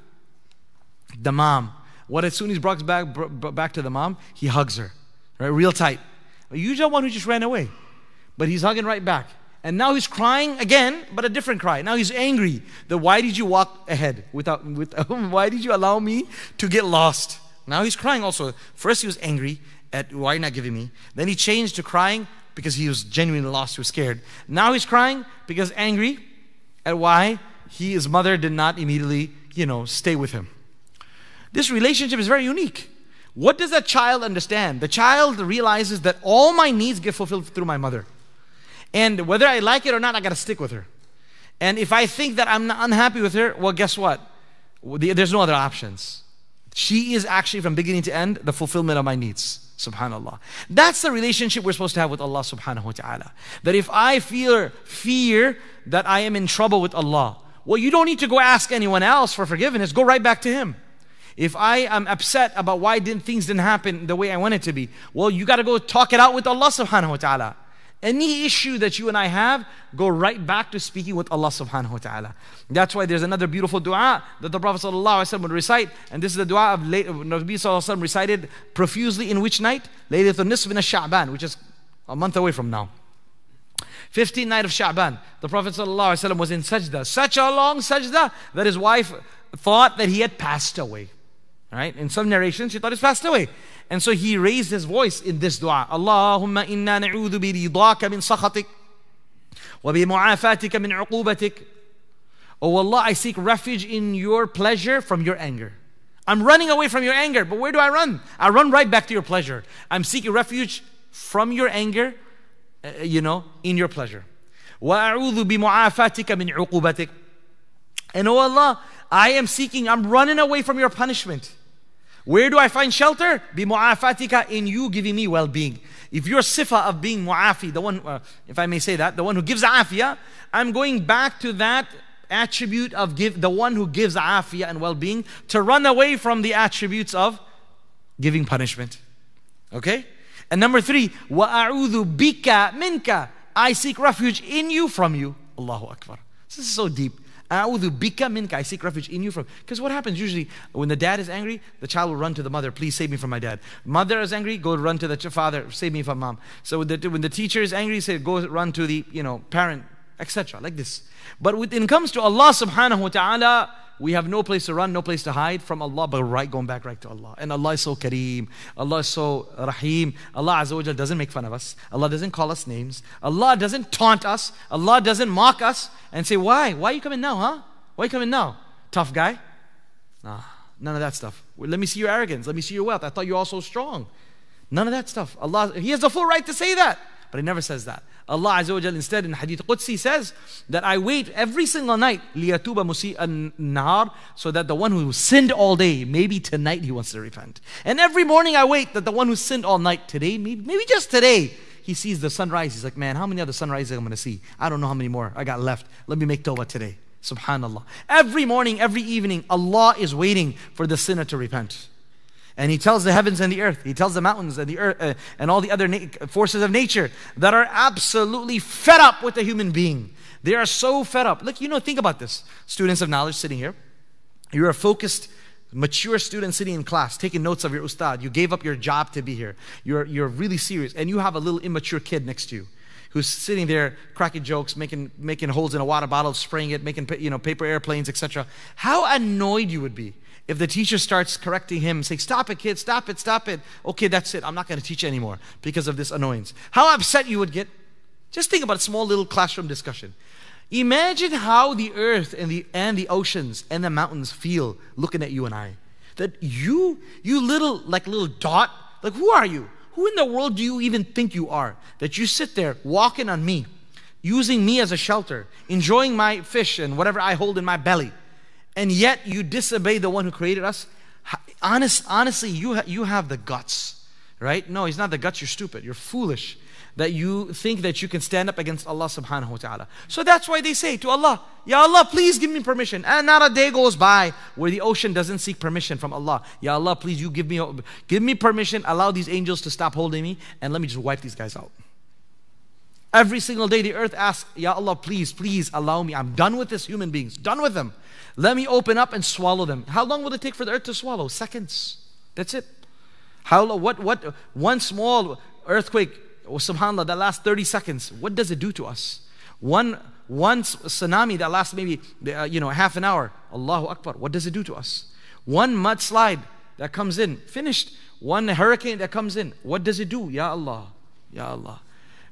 the mom what as soon as brought back, back to the mom, he hugs her, right? Real tight. The one who just ran away. But he's hugging right back. And now he's crying again, but a different cry. Now he's angry. That why did you walk ahead without, with, *laughs* why did you allow me to get lost? Now he's crying also. First he was angry at why not giving me. Then he changed to crying because he was genuinely lost, he was scared. Now he's crying because angry at why he, his mother did not immediately, you know, stay with him. This relationship is very unique. What does that child understand? The child realizes that all my needs get fulfilled through my mother. And whether I like it or not, I got to stick with her. And if I think that I'm unhappy with her, well, guess what? There's no other options. She is actually, from beginning to end, the fulfillment of my needs. Subhanallah. That's the relationship we're supposed to have with Allah subhanahu wa ta'ala. That if I feel fear that I am in trouble with Allah, well, you don't need to go ask anyone else for forgiveness. Go right back to Him. If I am upset about why didn't, things didn't happen the way I wanted to be, well, you got to go talk it out with Allah subhanahu wa ta'ala. Any issue that you and I have, go right back to speaking with Allah subhanahu wa ta'ala. That's why there's another beautiful dua that the Prophet ﷺ would recite. And this is the dua of Nabi ﷺ recited profusely in which night? Laylatul Nisf min Sha'ban, which is a month away from now. 15th night of Sha'ban. The Prophet ﷺ was in sajda. Such a long sajda that his wife thought that he had passed away. Right? In some narrations, she thought he's passed away. And so he raised his voice in this dua. Allahumma inna na'udhu bi ridaka min sakhatik wa bi mu'afatika min uqubatik. Oh Allah, I seek refuge in your pleasure from your anger. I'm running away from your anger, but where do I run? I run right back to your pleasure. I'm seeking refuge from your anger, uh, you know, in your pleasure. وأعوذ بمعافاتك من عقوبتك. And oh Allah, I am seeking, I'm running away from your punishment. Where do I find shelter? Bimu'afatika, in you giving me well being. If your sifa of being mu'afi, the one, uh, if I may say that, the one who gives afiyah, I'm going back to that attribute of give, the one who gives afiyah and well being to run away from the attributes of giving punishment. Okay? And number three, wa'a'udhu bika minka. I seek refuge in you from you. Allahu Akbar. This is so deep. A'udhu bika minka. I seek refuge in you from. Because what happens usually when the dad is angry, the child will run to the mother. Please save me from my dad. Mother is angry, go run to the father. Save me from mom. So when the, when the teacher is angry, say go run to the you know parent, etc. Like this. But when it comes to Allah Subhanahu wa Taala we have no place to run, no place to hide from Allah, but right going back right to Allah. And Allah is so Kareem, Allah is so Rahim. Allah Azza wa doesn't make fun of us. Allah doesn't call us names. Allah doesn't taunt us. Allah doesn't mock us and say, Why? Why are you coming now, huh? Why are you coming now? Tough guy? Nah, none of that stuff. Let me see your arrogance. Let me see your wealth. I thought you were all so strong. None of that stuff. Allah, He has the full right to say that. But He never says that. Allah Azza wa instead in Hadith Qudsi says that I wait every single night liyatuba musi an nahar so that the one who sinned all day, maybe tonight he wants to repent. And every morning I wait that the one who sinned all night today, maybe, maybe just today, he sees the sunrise. He's like, man, how many other sunrises am I going to see? I don't know how many more I got left. Let me make tawbah today. Subhanallah. Every morning, every evening, Allah is waiting for the sinner to repent. And he tells the heavens and the earth, he tells the mountains and the earth uh, and all the other na- forces of nature that are absolutely fed up with the human being. They are so fed up. Look, you know, think about this. Students of knowledge sitting here. You're a focused, mature student sitting in class, taking notes of your ustad. You gave up your job to be here. You're, you're really serious. And you have a little immature kid next to you who's sitting there cracking jokes, making, making holes in a water bottle, spraying it, making you know, paper airplanes, etc. How annoyed you would be if the teacher starts correcting him, saying, Stop it, kid, stop it, stop it. Okay, that's it. I'm not going to teach anymore because of this annoyance. How upset you would get. Just think about a small little classroom discussion. Imagine how the earth and the, and the oceans and the mountains feel looking at you and I. That you, you little, like little dot, like who are you? Who in the world do you even think you are? That you sit there walking on me, using me as a shelter, enjoying my fish and whatever I hold in my belly and yet you disobey the one who created us honest honestly you ha- you have the guts right no he's not the guts you're stupid you're foolish that you think that you can stand up against Allah subhanahu wa ta'ala. So that's why they say to Allah, Ya Allah, please give me permission. And not a day goes by where the ocean doesn't seek permission from Allah. Ya Allah, please you give me give me permission, allow these angels to stop holding me, and let me just wipe these guys out. Every single day the earth asks, Ya Allah, please, please allow me. I'm done with this human beings, done with them. Let me open up and swallow them. How long will it take for the earth to swallow? Seconds. That's it. How long? what what one small earthquake, oh, subhanallah, that lasts 30 seconds, what does it do to us? One one tsunami that lasts maybe uh, you know half an hour, Allahu Akbar, what does it do to us? One mudslide that comes in, finished. One hurricane that comes in, what does it do? Ya Allah, Ya Allah.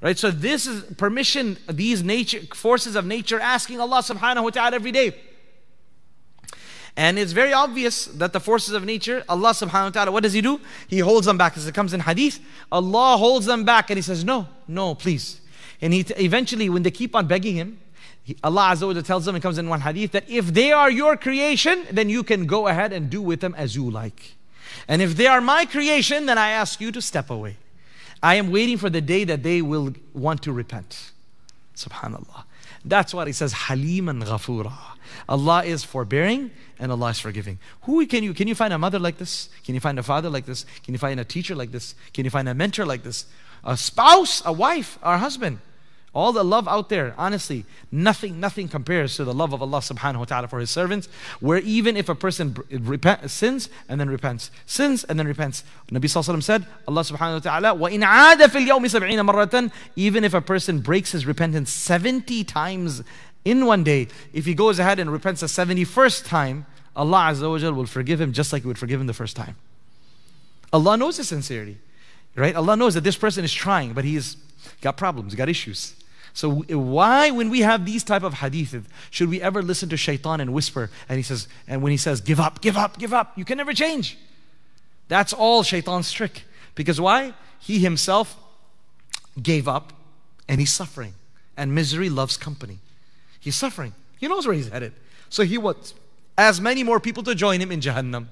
Right? So this is permission, these nature forces of nature asking Allah subhanahu wa ta'ala every day. And it's very obvious that the forces of nature, Allah subhanahu wa ta'ala, what does He do? He holds them back. As it comes in hadith, Allah holds them back and He says, No, no, please. And He t- eventually, when they keep on begging Him, he, Allah Azza wa tells them, it comes in one hadith, that if they are your creation, then you can go ahead and do with them as you like. And if they are my creation, then I ask you to step away. I am waiting for the day that they will want to repent. Subhanallah. That's what He says, Haliman Ghafura. Allah is forbearing and Allah is forgiving. Who can you can you find a mother like this? Can you find a father like this? Can you find a teacher like this? Can you find a mentor like this? A spouse, a wife, our husband. All the love out there, honestly, nothing, nothing compares to the love of Allah subhanahu wa ta'ala for His servants, where even if a person repent, sins and then repents, sins and then repents. Nabi Sallallahu said, Allah subhanahu wa ta'ala, وَإِنْ عَادَ فِي الْيَوْمِ سَبْعِينَ مَرَّةً Even if a person breaks his repentance 70 times in one day, if he goes ahead and repents the 71st time, Allah Azza wa will forgive him just like He would forgive him the first time. Allah knows his sincerity, right? Allah knows that this person is trying, but he's got problems, got issues. So why, when we have these type of hadith, should we ever listen to shaitan and whisper? And he says, and when he says, give up, give up, give up, you can never change. That's all shaitan's trick. Because why? He himself gave up and he's suffering. And misery loves company. He's suffering. He knows where he's headed. So he wants as many more people to join him in Jahannam.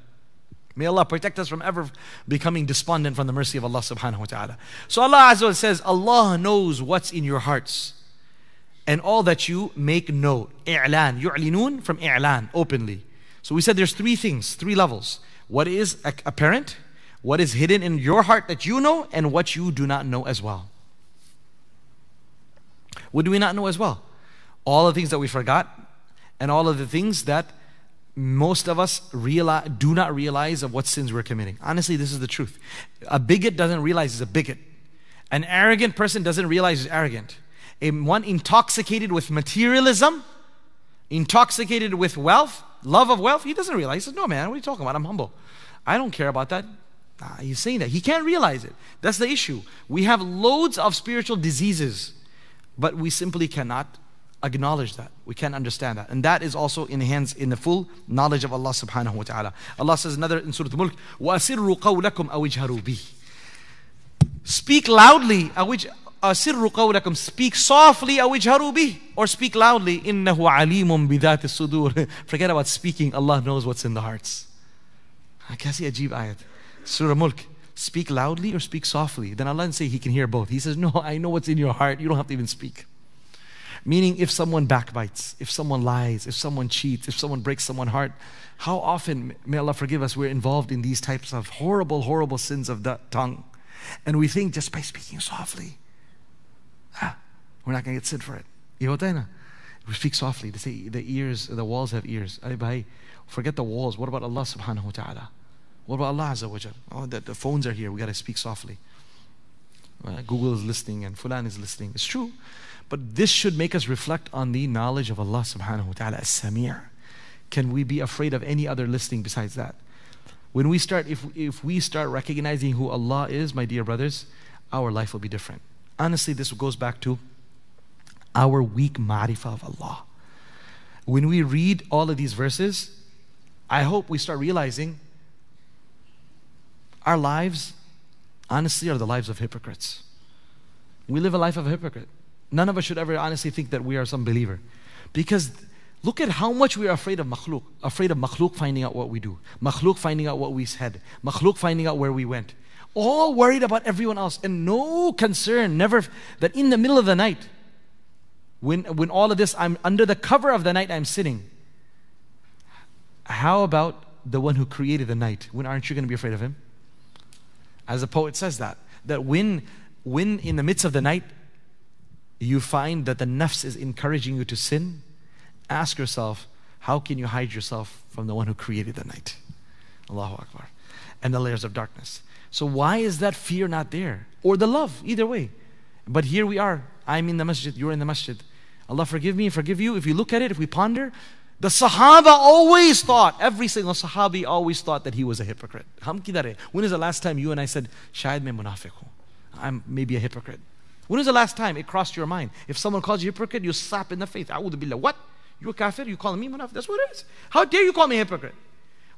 May Allah protect us from ever becoming despondent from the mercy of Allah subhanahu wa ta'ala. So Allah Azza wa says, Allah knows what's in your hearts and all that you make known. I'lan, yu'linun from i'lan, openly. So we said there's three things, three levels. What is apparent, what is hidden in your heart that you know, and what you do not know as well. What do we not know as well? All the things that we forgot, and all of the things that most of us realize, do not realize of what sins we're committing. Honestly, this is the truth. A bigot doesn't realize he's a bigot. An arrogant person doesn't realize he's arrogant. A, one intoxicated with materialism, intoxicated with wealth, love of wealth, he doesn't realize. He says, No, man, what are you talking about? I'm humble. I don't care about that. Nah, he's saying that. He can't realize it. That's the issue. We have loads of spiritual diseases, but we simply cannot acknowledge that. We can't understand that. And that is also enhanced in the full knowledge of Allah subhanahu wa ta'ala. Allah says another in Surah Mulk, وَأَسِرُّوا قَوْلَكُمْ أَوِجْهَرُوا بِهِ Speak loudly, أَسِرُّوا قَوْلَكُمْ Speak softly, أَوِجْهَرُوا بِهِ Or speak loudly, إِنَّهُ عَلِيمٌ بِذَاتِ الصُّدُورِ Forget about speaking, Allah knows what's in the hearts. Ah, كَسِي أَجِيب ayat. Surah Mulk speak loudly or speak softly. Then Allah didn't say He can hear both. He says, No, I know what's in your heart. You don't have to even speak. Meaning, if someone backbites, if someone lies, if someone cheats, if someone breaks someone's heart, how often, may Allah forgive us, we're involved in these types of horrible, horrible sins of the tongue. And we think just by speaking softly, ah, we're not going to get sin for it. We speak softly. They say the ears, the walls have ears. Forget the walls. What about Allah subhanahu wa ta'ala? What about Allah Azza wa Oh, the, the phones are here. We got to speak softly. Google is listening and Fulan is listening. It's true. But this should make us reflect on the knowledge of Allah subhanahu wa ta'ala as-Sami' Can we be afraid of any other listening besides that? When we start, if, if we start recognizing who Allah is, my dear brothers, our life will be different. Honestly, this goes back to our weak ma'rifah of Allah. When we read all of these verses, I hope we start realizing our lives, honestly, are the lives of hypocrites. We live a life of a hypocrite. None of us should ever honestly think that we are some believer. Because look at how much we are afraid of makhluk, afraid of makhluk finding out what we do, makhluk finding out what we said, makhluk finding out where we went. All worried about everyone else and no concern, never that in the middle of the night, when, when all of this, I'm under the cover of the night, I'm sitting. How about the one who created the night? When aren't you going to be afraid of him? As the poet says that, that when, when in the midst of the night, you find that the nafs is encouraging you to sin, ask yourself, how can you hide yourself from the one who created the night? Allahu Akbar. And the layers of darkness. So why is that fear not there? Or the love, either way. But here we are. I'm in the masjid, you're in the masjid. Allah forgive me, forgive you. If you look at it, if we ponder, the Sahaba always thought, every single Sahabi always thought that he was a hypocrite. When is the last time you and I said, Shayad mein munafiq I'm maybe a hypocrite. When was the last time it crossed your mind? If someone calls you hypocrite, you slap in the face. A'udhu billah. What? You're a kafir? You calling me munafiq? That's what it is. How dare you call me hypocrite?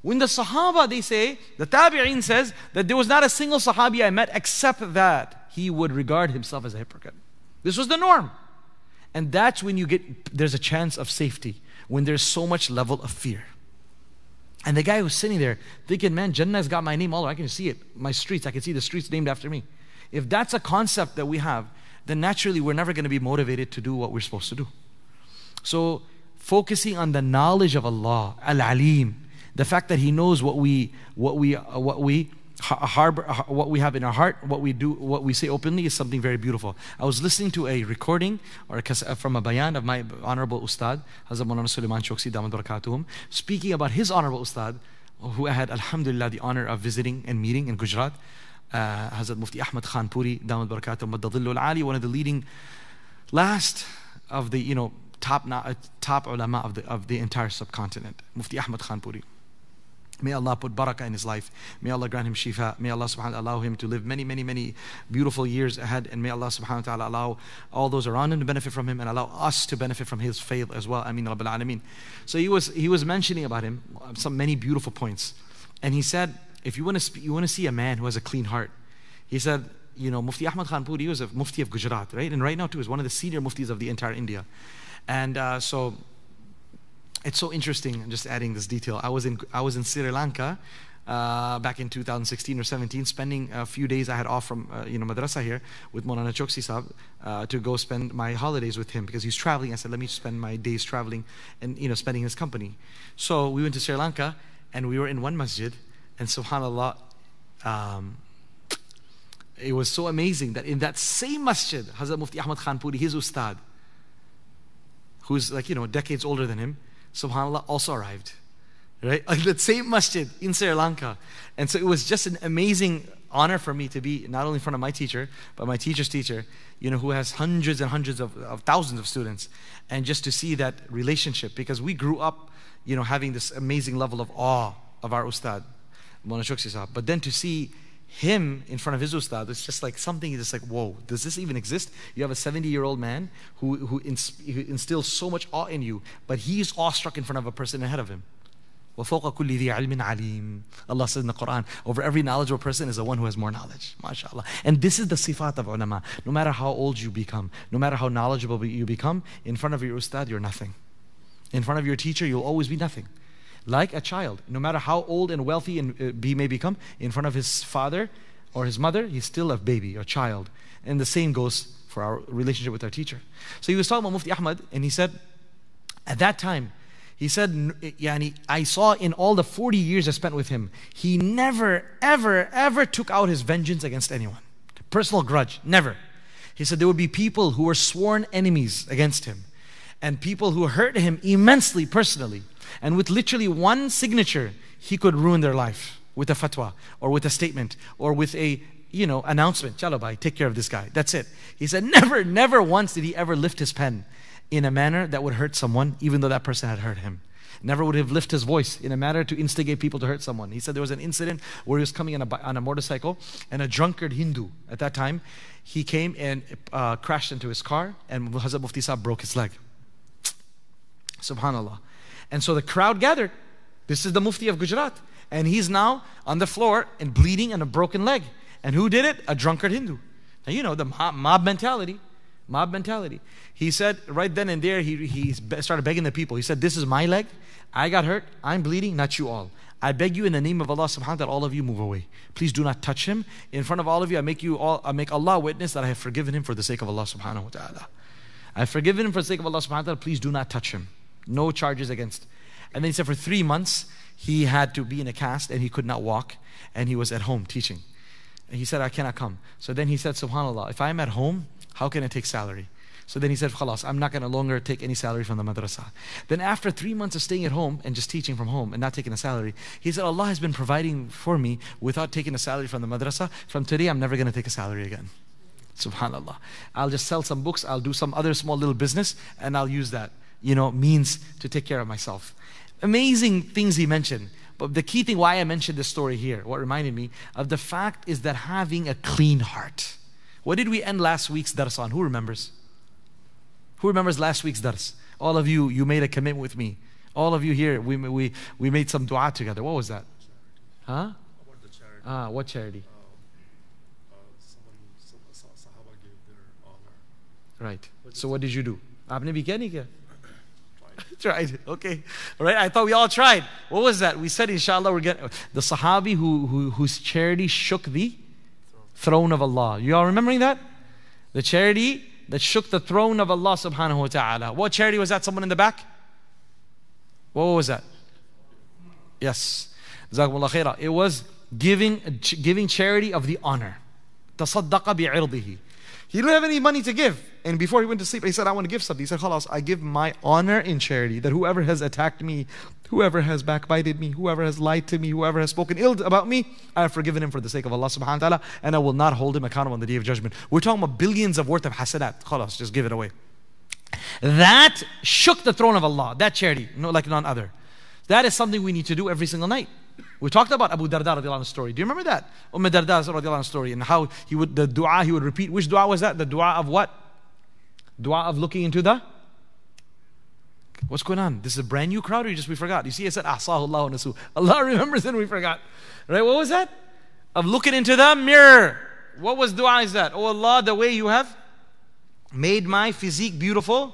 When the Sahaba, they say, the Tabi'een says that there was not a single Sahabi I met except that he would regard himself as a hypocrite. This was the norm. And that's when you get, there's a chance of safety, when there's so much level of fear. And the guy who's sitting there thinking, man, Jannah's got my name all over. I can see it. My streets, I can see the streets named after me. If that's a concept that we have, then naturally we're never going to be motivated to do what we're supposed to do. So, focusing on the knowledge of Allah, Al Alim, the fact that He knows what we, what we, uh, what we harbor, what we have in our heart, what we do, what we say openly is something very beautiful. I was listening to a recording or a, uh, from a bayan of my honorable ustad, Hazrat Maulana Sulaiman Choksi speaking about his honorable ustad, who I had, alhamdulillah, the honor of visiting and meeting in Gujarat uh, Hazrat Mufti Ahmad Khanpuri, Damat Barakatum Madadillu Ali, one of the leading, last of the, you know, top, uh, top ulama of the, of the entire subcontinent, Mufti Ahmad Khanpuri. May Allah put barakah in his life. May Allah grant him shifa. May Allah subhanahu wa ta'ala allow him to live many, many, many beautiful years ahead. And may Allah subhanahu wa ta'ala allow all those around him to benefit from him and allow us to benefit from his faith as well. I mean, Rabbil Alameen. So he was, he was mentioning about him some many beautiful points. And he said, if you want to sp- you want to see a man who has a clean heart, he said, you know, Mufti Ahmad Khanpuri was a Mufti of Gujarat, right? And right now too is one of the senior Muftis of the entire India. And uh, so it's so interesting. I'm just adding this detail. I was in I was in Sri Lanka uh, back in 2016 or 17, spending a few days I had off from uh, you know madrasa here with Maulana Choksi Sahab uh, to go spend my holidays with him because he's traveling. I said, let me spend my days traveling and you know spending his company. So we went to Sri Lanka and we were in one masjid, and Subhanallah. Um, it was so amazing that in that same masjid, Hazrat Mufti Ahmad Khanpuri, his ustad, who's like, you know, decades older than him, subhanAllah, also arrived. Right? Like that same masjid in Sri Lanka. And so it was just an amazing honor for me to be not only in front of my teacher, but my teacher's teacher, you know, who has hundreds and hundreds of, of thousands of students. And just to see that relationship, because we grew up, you know, having this amazing level of awe of our ustad, Mona But then to see him in front of his ustad, it's just like something just like, whoa, does this even exist? You have a 70 year old man who, who, ins- who instills so much awe in you, but he's awestruck in front of a person ahead of him. وَفَوْقَ كُلِّ ذِي عِلْمٍ عَلِيمٍ Allah says in the Quran, over every knowledgeable person is the one who has more knowledge. MashaAllah. And this is the sifat of ulama. No matter how old you become, no matter how knowledgeable you become, in front of your ustad, you're nothing. In front of your teacher, you'll always be nothing like a child. No matter how old and wealthy and uh, he may become, in front of his father or his mother, he's still a baby, a child. And the same goes for our relationship with our teacher. So he was talking about Mufti Ahmad, and he said, at that time, he said, Yani, I saw in all the 40 years I spent with him, he never, ever, ever took out his vengeance against anyone. Personal grudge, never. He said there would be people who were sworn enemies against him and people who hurt him immensely personally. And with literally one signature, he could ruin their life with a fatwa or with a statement or with a you know announcement. Chalo bhai, take care of this guy. That's it. He said never, never once did he ever lift his pen in a manner that would hurt someone, even though that person had hurt him. Never would have lifted his voice in a manner to instigate people to hurt someone. He said there was an incident where he was coming on a, on a motorcycle and a drunkard Hindu at that time, he came and uh, crashed into his car and Hazrat Mufti Saab broke his leg. Subhanallah. And so the crowd gathered. This is the Mufti of Gujarat. And he's now on the floor and bleeding and a broken leg. And who did it? A drunkard Hindu. Now, you know, the mob, mentality. Mob mentality. He said right then and there, he, he started begging the people. He said, This is my leg. I got hurt. I'm bleeding, not you all. I beg you in the name of Allah subhanahu wa ta'ala, all of you move away. Please do not touch him. In front of all of you, I make you all I make Allah witness that I have forgiven him for the sake of Allah subhanahu wa ta'ala. I have forgiven him for the sake of Allah subhanahu wa ta'ala. Please do not touch him. No charges against. And then he said for three months, he had to be in a cast and he could not walk. And he was at home teaching. And he said, I cannot come. So then he said, SubhanAllah, if I'm at home, how can I take salary? So then he said, Khalas, I'm not going to longer take any salary from the madrasa. Then after three months of staying at home and just teaching from home and not taking a salary, he said, Allah has been providing for me without taking a salary from the madrasa. From today, I'm never going to take a salary again. Subhanallah. I'll just sell some books, I'll do some other small little business, and I'll use that you know, means to take care of myself. Amazing things he mentioned. But the key thing why I mentioned this story here, what reminded me of the fact is that having a clean heart. What did we end last week's dars on? Who remembers? Who remembers last week's dars? All of you, you made a commitment with me. All of you here, we, we, we made some dua together. What was that? Huh? Ah, what charity? Uh, uh, right. So what did you do? आपने भी क्या नहीं किया *laughs* tried. Okay. All right. I thought we all tried. What was that? We said, inshallah, we're getting the Sahabi who, who, whose charity shook the throne of Allah. You all remembering that? The charity that shook the throne of Allah subhanahu wa ta'ala. What charity was that? Someone in the back? What was that? Yes. It was giving, giving charity of the honor. تصدق بعرضه. he didn't have any money to give. And before he went to sleep, he said, I want to give something. He said, Khalas, I give my honor in charity that whoever has attacked me, whoever has backbited me, whoever has lied to me, whoever has spoken ill about me, I have forgiven him for the sake of Allah subhanahu wa ta'ala, and I will not hold him accountable on the day of judgment. We're talking about billions of worth of hasanat. Khalas, just give it away. That shook the throne of Allah, that charity, no, like none other. That is something we need to do every single night. We talked about Abu Darda radiallahu story. Do you remember that? Umm Darda radiallahu story and how he would, the dua he would repeat. Which dua was that? The dua of what? Dua of looking into the? What's going on? This is a brand new crowd or you just we forgot? You see, I said, Ahsahu Allah nasu. Allah *laughs* remembers and we forgot. Right? What was that? Of looking into the mirror. What was dua is that? Oh Allah, the way you have made my physique beautiful,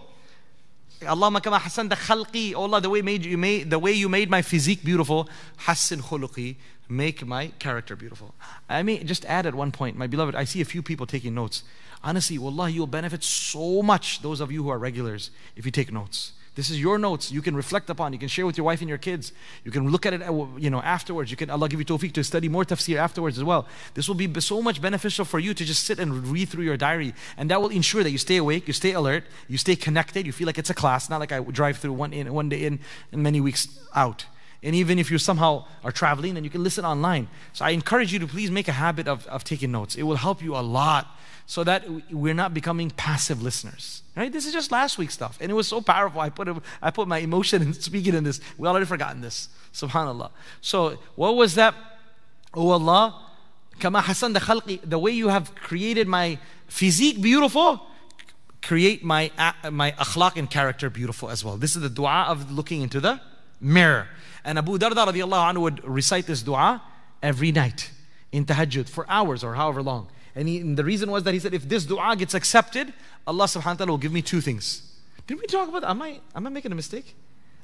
Allahumma kama hasan khalqi. Oh Allah, the way made you made the way you made my physique beautiful. Hassin khuluqi. Make my character beautiful. I may just add at one point, my beloved, I see a few people taking notes. Honestly, wallah, you'll benefit so much, those of you who are regulars, if you take notes. This is your notes. You can reflect upon. You can share with your wife and your kids. You can look at it, uh, you know, afterwards. You can Allah give you tawfiq to study more tafsir afterwards as well. This will be so much beneficial for you to just sit and read through your diary, and that will ensure that you stay awake, you stay alert, you stay connected. You feel like it's a class, not like I drive through one in, one day in, and many weeks out. And even if you somehow are traveling, and you can listen online. So I encourage you to please make a habit of, of taking notes. It will help you a lot so that we're not becoming passive listeners. Right? This is just last week's stuff. And it was so powerful. I put, a, I put my emotion *laughs* in speaking in this. We already forgotten this. Subhanallah. So, what was that? Oh Allah, kama hasan the khalqi, the way you have created my physique beautiful, create my, my akhlaq and character beautiful as well. This is the dua of looking into the mirror. And Abu Darda radiallahu anhu would recite this dua every night in tahajjud for hours or however long. And, he, and the reason was that he said, if this dua gets accepted, Allah subhanahu wa ta'ala will give me two things. Didn't we talk about? Am I, am I making a mistake?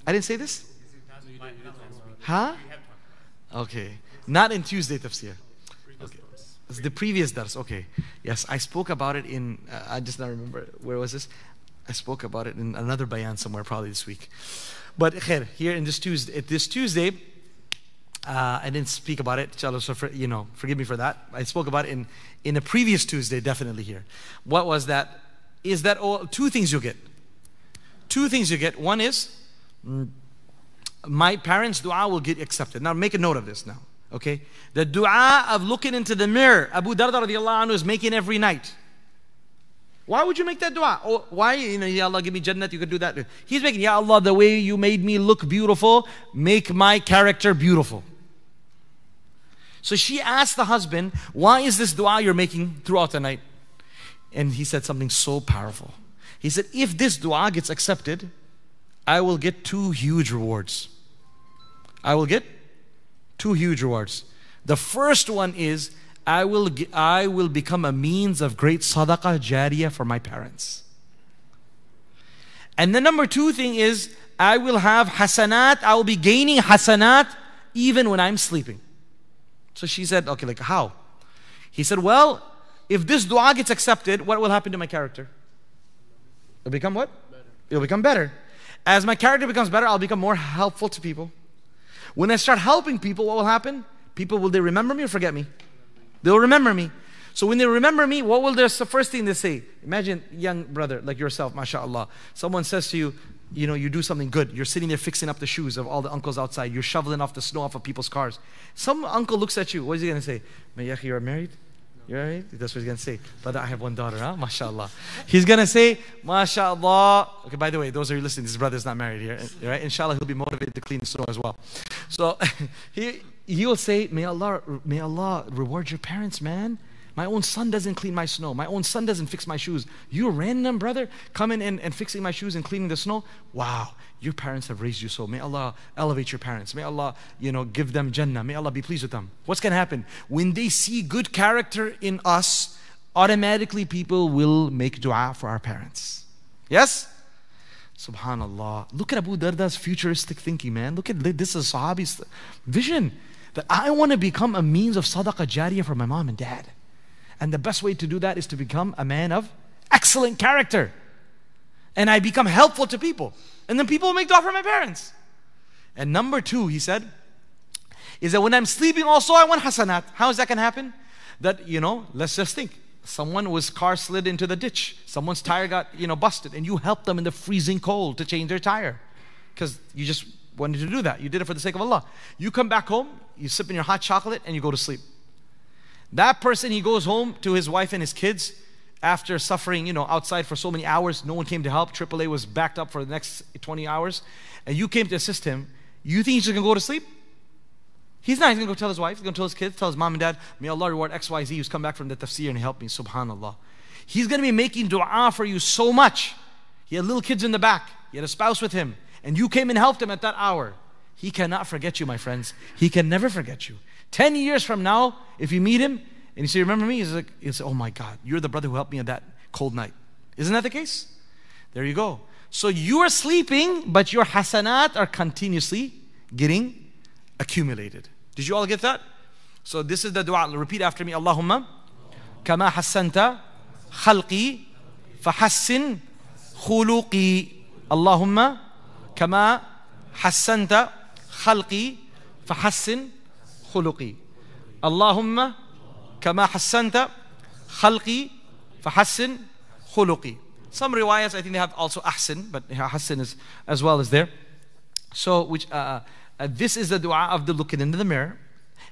I didn't say this? Huh? Okay. Not in Tuesday tafsir. Okay. It's the previous dars. Okay. Yes, I spoke about it in, uh, I just not remember, where was this? I spoke about it in another bayan somewhere, probably this week. But here in this Tuesday, this Tuesday, uh, I didn't speak about it, so for, you know, forgive me for that. I spoke about it in, in a previous Tuesday, definitely here. What was that? Is that all, two things you get. Two things you get. One is, mm, my parents' dua will get accepted. Now make a note of this now, okay? The dua of looking into the mirror, Abu Darda radiallahu anhu is making every night. Why would you make that dua? Oh, why? You know, Ya Allah, give me Jannat, you could do that. He's making, Ya Allah, the way you made me look beautiful, make my character beautiful. So she asked the husband, Why is this dua you're making throughout the night? And he said something so powerful. He said, If this dua gets accepted, I will get two huge rewards. I will get two huge rewards. The first one is, I will, I will become a means of great sadaqah jariyah for my parents. And the number two thing is, I will have hasanat, I will be gaining hasanat even when I'm sleeping. So she said, okay, like how? He said, well, if this dua gets accepted, what will happen to my character? It'll become what? Better. It'll become better. As my character becomes better, I'll become more helpful to people. When I start helping people, what will happen? People, will they remember me or forget me? They'll remember me. So when they remember me, what will the first thing they say? Imagine young brother like yourself, mashallah. Someone says to you, you know, you do something good. You're sitting there fixing up the shoes of all the uncles outside. You're shoveling off the snow off of people's cars. Some uncle looks at you. What is he going to say? Mayaki, you're married? You're married? That's what he's going to say. Brother, I have one daughter, huh? MashaAllah. He's going to say, MashaAllah. Okay, by the way, those of you listening, this brother is not married here. Eh, right? Inshallah, he'll be motivated to clean the snow as well. So *laughs* he, he will say, may Allah, may Allah reward your parents, man. My own son doesn't clean my snow. My own son doesn't fix my shoes. You're random, brother, coming and, and fixing my shoes and cleaning the snow. Wow, your parents have raised you so. May Allah elevate your parents. May Allah, you know, give them Jannah. May Allah be pleased with them. What's going to happen? When they see good character in us, automatically people will make dua for our parents. Yes? Subhanallah. Look at Abu Darda's futuristic thinking, man. Look at this is Sahabi's vision that I want to become a means of sadaqah jariyah for my mom and dad. And the best way to do that is to become a man of excellent character. And I become helpful to people. And then people make dua for my parents. And number two, he said, is that when I'm sleeping also I want hasanat. How is that going to happen? That, you know, let's just think. Someone was car slid into the ditch. Someone's tire got, you know, busted. And you helped them in the freezing cold to change their tire. Because you just wanted to do that. You did it for the sake of Allah. You come back home, you sip in your hot chocolate, and you go to sleep. That person, he goes home to his wife and his kids after suffering, you know, outside for so many hours. No one came to help. AAA was backed up for the next 20 hours. And you came to assist him. You think he's just going to go to sleep? He's not. He's going to go tell his wife. He's going to tell his kids, tell his mom and dad, may Allah reward XYZ who's come back from the tafsir and helped me. Subhanallah. He's going to be making dua for you so much. He had little kids in the back. He had a spouse with him. And you came and helped him at that hour. He cannot forget you, my friends. He can never forget you. 10 years from now, if you meet him and you say, Remember me? He's like, he'll say, Oh my God, you're the brother who helped me on that cold night. Isn't that the case? There you go. So you are sleeping, but your hasanat are continuously getting accumulated. Did you all get that? So this is the dua. Repeat after me. Allahumma kama hassanta khalqi fahassin khuluqi. Allahumma kama hassanta khalqi fahassin khuluqi. Allahumma kama hassanta khalqi fahassin khuluqi. Some riwayats, I think they have also ahsin, but ahsin is as well as there. So, which uh, uh, this is the dua of the looking into the mirror,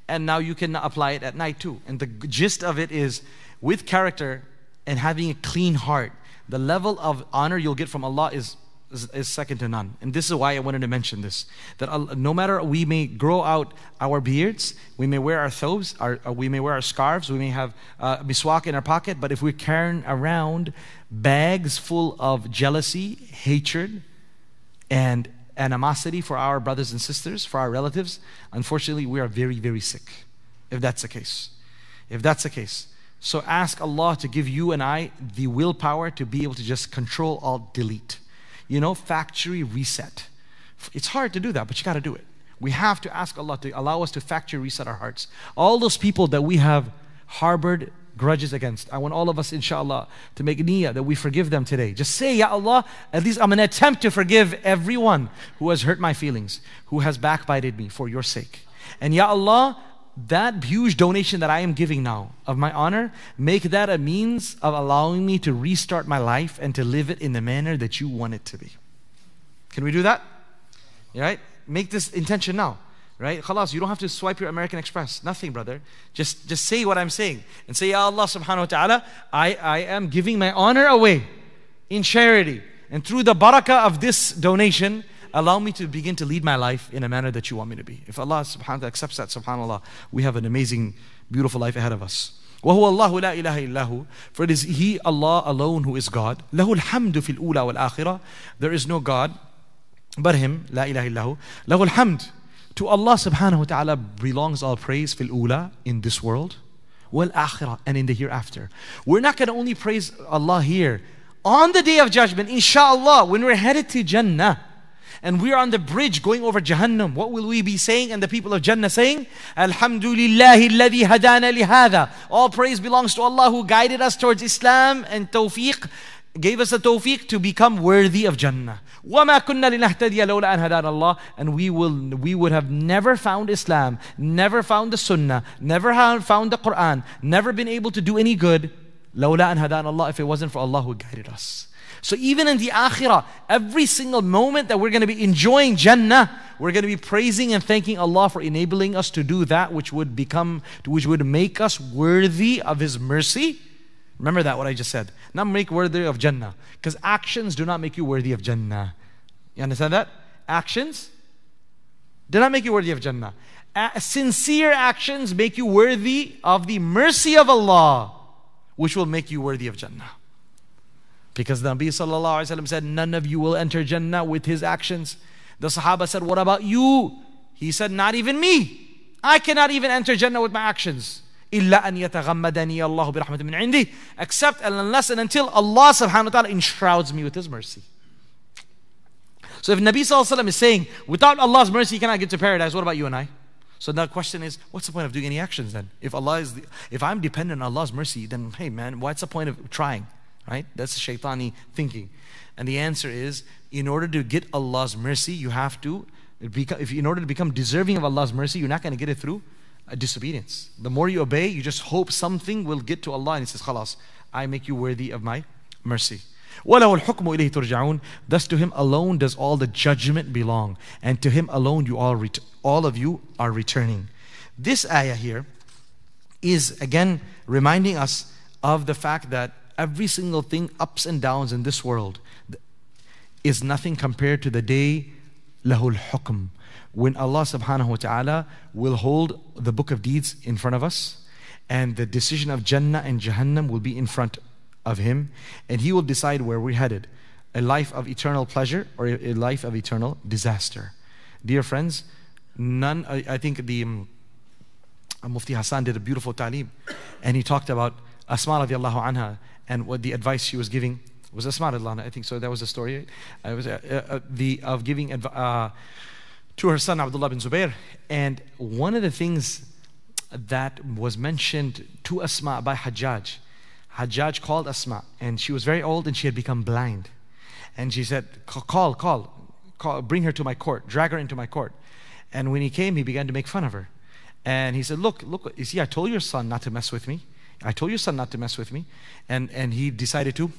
and now you can apply it at night too. And the gist of it is, with character and having a clean heart, the level of honor you'll get from Allah is is, is, second to none. And this is why I wanted to mention this. That no matter we may grow out our beards, we may wear our thobes, our, uh, we may wear our scarves, we may have uh, miswak in our pocket, but if we're carrying around bags full of jealousy, hatred, and animosity for our brothers and sisters, for our relatives, unfortunately, we are very, very sick. If that's the case. If that's the case. So ask Allah to give you and I the willpower to be able to just control, alt, delete. You know, factory reset. It's hard to do that, but you got to do it. We have to ask Allah to allow us to factory reset our hearts. All those people that we have harbored grudges against. I want all of us, inshallah, to make niyyah that we forgive them today. Just say, Ya Allah, at least I'm going to attempt to forgive everyone who has hurt my feelings, who has backbited me for your sake. And Ya Allah, that huge donation that I am giving now of my honor, make that a means of allowing me to restart my life and to live it in the manner that you want it to be. Can we do that? Right? Make this intention now right? Khalas, you don't have to swipe your American Express. Nothing, brother. Just, just say what I'm saying. And say, Ya Allah subhanahu wa ta'ala, I, I am giving my honor away in charity. And through the barakah of this donation, allow me to begin to lead my life in a manner that you want me to be. If Allah subhanahu wa ta'ala accepts that, subhanAllah, we have an amazing, beautiful life ahead of us. وهو الله لا إله إلا هو For it is He, Allah alone who is God. له الحمد في الأولى والآخرة There is no God but Him, لا إله إلا هو. له الحمد to Allah subhanahu wa ta'ala belongs all praise fil ula in this world, wal akhirah and in the hereafter. We're not going to only praise Allah here. On the day of judgment, inshallah, when we're headed to Jannah, and we are on the bridge going over Jahannam, what will we be saying? And the people of Jannah saying, Alhamdulillahi alladhi hadana lihada. All praise belongs to Allah who guided us towards Islam and tawfiq, gave us the tawfiq to become worthy of Jannah. وَمَا كُنَّا لِنَهْتَدِيَ لَوْلَا أَنْ هَدَانَ اللَّهِ And we, will, we would have never found Islam, never found the Sunnah, never found the Quran, never been able to do any good لَوْلَا أَنْ هَدَانَ اللَّهِ If it wasn't for Allah who guided us. So even in the akhirah, every single moment that we're going to be enjoying Jannah, we're going to be praising and thanking Allah for enabling us to do that which would become, which would make us worthy of His mercy Remember that, what I just said. Not make worthy of Jannah. Because actions do not make you worthy of Jannah. You understand that? Actions do not make you worthy of Jannah. Sincere actions make you worthy of the mercy of Allah, which will make you worthy of Jannah. Because the Nabi sallallahu said, None of you will enter Jannah with his actions. The Sahaba said, What about you? He said, Not even me. I cannot even enter Jannah with my actions. إلا أن يتغمدني الله برحمة من عندي except and unless and until Allah subhanahu wa ta'ala enshrouds me with His mercy. So if Nabi Sallallahu is saying, without Allah's mercy, you cannot get to paradise, what about you and I? So the question is, what's the point of doing any actions then? If Allah is, the, if I'm dependent on Allah's mercy, then hey man, what's the point of trying? right? That's shaitani thinking. And the answer is in order to get Allah's mercy, you have to, if, in order to become deserving of Allah's mercy, you're not going to get it through uh, disobedience. The more you obey, you just hope something will get to Allah and He says, Khalas, I make you worthy of my mercy. Thus to him alone does all the judgment belong, and to him alone you all ret- all of you are returning. This ayah here is again reminding us of the fact that every single thing, ups and downs in this world, is nothing compared to the day lahul hukm when Allah subhanahu wa ta'ala will hold the book of deeds in front of us and the decision of Jannah and Jahannam will be in front of Him and He will decide where we're headed a life of eternal pleasure or a life of eternal disaster. Dear friends, none, I, think the um, Mufti Hassan did a beautiful ta'lim and he talked about Asma radiallahu anha and what the advice she was giving was Asma radiallahu I think so. That was the story. I was uh, uh, the of giving uh, to her son Abdullah bin Zubair. And one of the things that was mentioned to Asma by Hajjaj, Hajjaj called Asma, and she was very old and she had become blind. And she said, "Call, call, call, bring her to my court, drag her into my court." And when he came, he began to make fun of her. And he said, "Look, look, you see, I told your son not to mess with me. I told your son not to mess with me." And and he decided to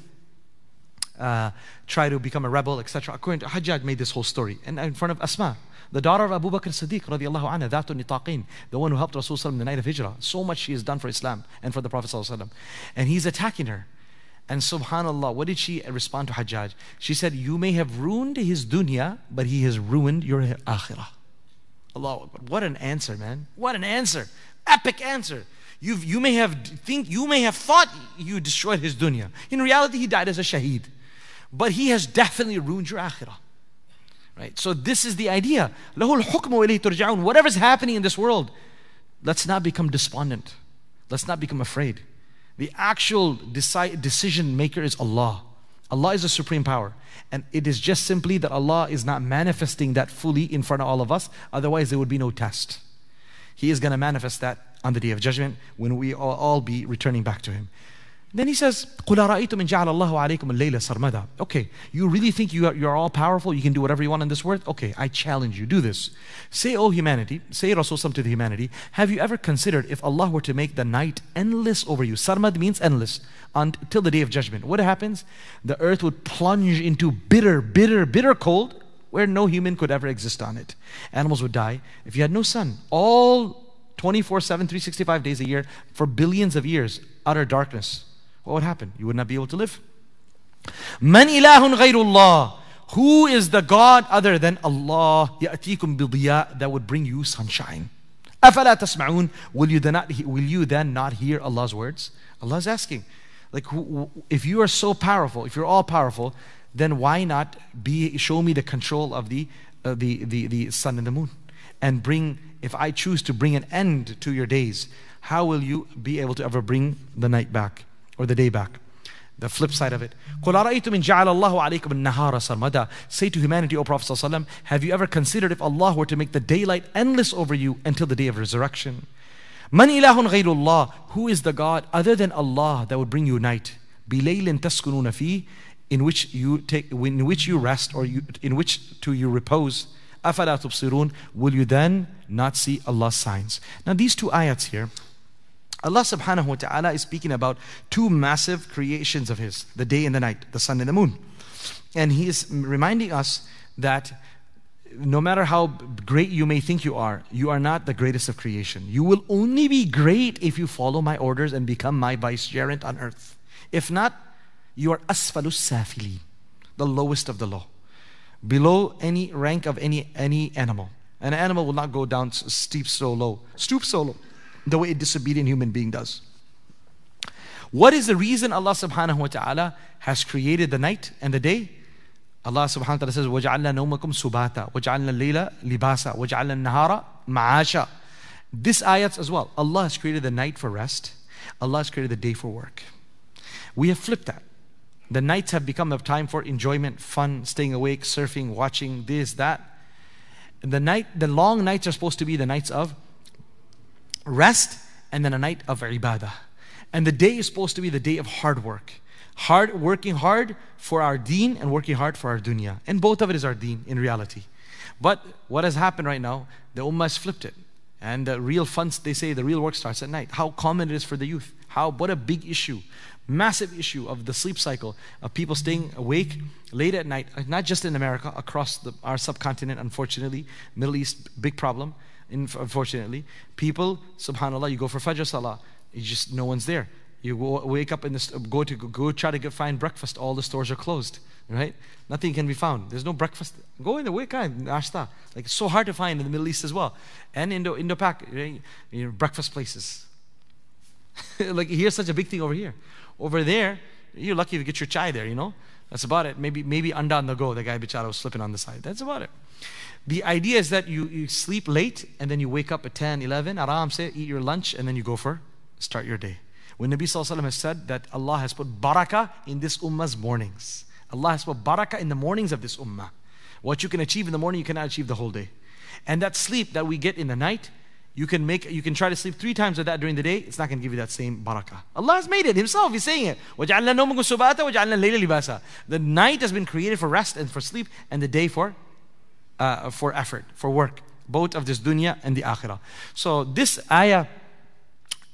uh, try to become a rebel, etc. According to Hajjaj made this whole story and in front of Asma, the daughter of Abu Bakr Siddiq radiallahu anha, Dhatun Nitaqin, the one who helped Rasulullah in the night of Hijrah. So much she has done for Islam and for the Prophet and he's attacking her. And subhanallah, what did she respond to Hajjaj? She said, you may have ruined his dunya, but he has ruined your akhirah. Allah What an answer, man. What an answer. Epic answer. You've, you may have think you may have thought you destroyed his dunya. In reality, he died as a shaheed but he has definitely ruined your akhirah. Right? So this is the idea. Whatever's happening in this world, let's not become despondent. Let's not become afraid. The actual deci- decision maker is Allah. Allah is the supreme power. And it is just simply that Allah is not manifesting that fully in front of all of us. Otherwise, there would be no test. He is going to manifest that on the day of judgment when we all, all be returning back to Him. Then he says, قُلْ أَرَأَيْتُمْ إِنْ جَعَلَ اللَّهُ عَلَيْكُمُ اللَّيْلَ سَرْمَدًا Okay, you really think you are, you're all powerful, you can do whatever you want in this world? Okay, I challenge you, do this. Say, O humanity, say Rasul to the humanity, have you ever considered if Allah were to make the night endless over you? Sarmad means endless, until the day of judgment. What happens? The earth would plunge into bitter, bitter, bitter cold where no human could ever exist on it. Animals would die. If you had no sun, all 24 7, 365 days a year, for billions of years, utter darkness what would happen? You would not be able to live. Man ilahun ghayrullah. Who is the God other than Allah? يأتيكم بضياء that would bring you sunshine. أفلا تسمعون will you, then not, will you then not hear Allah's words? Allah is asking. Like, if you are so powerful, if you're all powerful, then why not be show me the control of the, uh, the, the, the sun and the moon? And bring, if I choose to bring an end to your days, how will you be able to ever bring the night back? or the day back. The flip side of it. Say to humanity, O Prophet ﷺ, have you ever considered if Allah were to make the daylight endless over you until the day of resurrection? Man ilahun ghayrullah, who is the God other than Allah that would bring you night? Bilaylin taskununa fi, in which you take, in which you rest or you, in which to you repose. Afala tubsirun, will you then not see Allah's signs? Now these two ayats here, Allah subhanahu wa ta'ala is speaking about two massive creations of His the day and the night, the sun and the moon. And He is reminding us that no matter how great you may think you are, you are not the greatest of creation. You will only be great if you follow my orders and become my vicegerent on earth. If not, you are asfalus safili, the lowest of the low, below any rank of any any animal. An animal will not go down steep so low, stoop so low the way a disobedient human being does. What is the reason Allah subhanahu wa ta'ala has created the night and the day? Allah subhanahu wa ta'ala says, وَجَعَلْنَا نَوْمَكُمْ سُبَاتًا وَجَعَلْنَا اللَّيْلَ لِبَاسًا وَجَعَلْنَا النَّهَارَ مَعَاشًا This ayat as well. Allah has created the night for rest. Allah has created the day for work. We have flipped that. The nights have become a time for enjoyment, fun, staying awake, surfing, watching this, that. The night, the long nights are supposed to be the nights of rest and then a night of ibadah. And the day is supposed to be the day of hard work. Hard working hard for our deen and working hard for our dunya. And both of it is our deen in reality. But what has happened right now, the ummah has flipped it. And the real fun, they say the real work starts at night. How common it is for the youth. How what a big issue. Massive issue of the sleep cycle of people staying awake late at night, uh, not just in America, across the, our subcontinent, unfortunately, Middle East, big problem unfortunately. People, subhanAllah, you go for Fajr Salah, you just, no one's there. You wake up and go to go try to get, find breakfast. All the stores are closed, right? Nothing can be found. There's no breakfast. Go in the wake ah, up, ashta. Like it's so hard to find in the Middle East as well, and Indo Indo right? you know, breakfast places. *laughs* like here's such a big thing over here. Over there, you're lucky to get your chai there. You know, that's about it. Maybe maybe anda on the go. The guy bichara was slipping on the side. That's about it. The idea is that you, you sleep late and then you wake up at 10, 11, aram say, eat your lunch, and then you go for start your day. When Nabi Sallallahu has said that Allah has put barakah in this ummah's mornings. Allah has put barakah in the mornings of this ummah. What you can achieve in the morning, you cannot achieve the whole day. And that sleep that we get in the night, you can make you can try to sleep three times of that during the day, it's not going to give you that same barakah. Allah has made it Himself, He's saying it. The night has been created for rest and for sleep, and the day for uh, for effort, for work, both of this dunya and the akhirah. So this ayah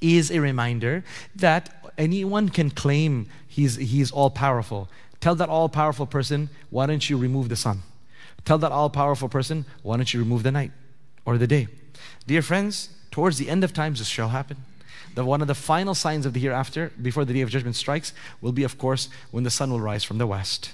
is a reminder that anyone can claim he's, he's all powerful. Tell that all powerful person, why don't you remove the sun? Tell that all powerful person, why don't you remove the night or the day? Dear friends, towards the end of times, this shall happen. The, one of the final signs of the hereafter, before the day of judgment strikes, will be, of course, when the sun will rise from the west.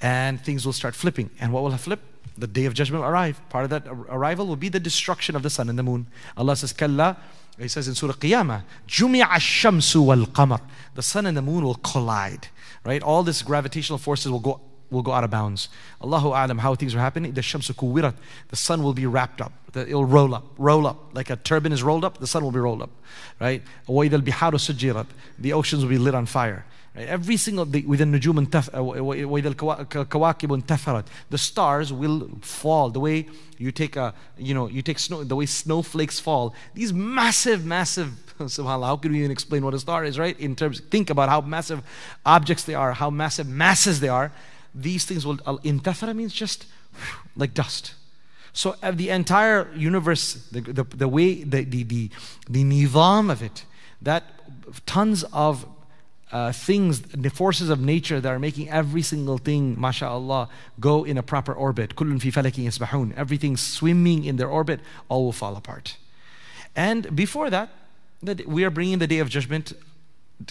And things will start flipping. And what will flip? The day of judgment will arrive. Part of that arrival will be the destruction of the sun and the moon. Allah says, Kalla he says in Surah Qiyamah, Jumi'a shamsu wal qamar. The sun and the moon will collide. Right? All these gravitational forces will go will go out of bounds. Allahu alam how things are happening. The kuwirat, the sun will be wrapped up. it'll roll up, roll up. Like a turban is rolled up, the sun will be rolled up. Right? Al biharu sujirat, the oceans will be lit on fire. Right? Every single, within nujum and uh, waid the stars will fall the way you take a, you know, you take snow, the way snowflakes fall. These massive, massive, *laughs* subhanAllah, how can we even explain what a star is, right? In terms, think about how massive objects they are, how massive masses they are these things will, uh, intathara means just like dust. So uh, the entire universe, the, the, the way, the, the, the, the nivam of it, that tons of uh, things, the forces of nature that are making every single thing, mashallah, go in a proper orbit. Kullun fi falakin yasbahun. Everything swimming in their orbit, all will fall apart. And before that, that we are bringing the day of judgment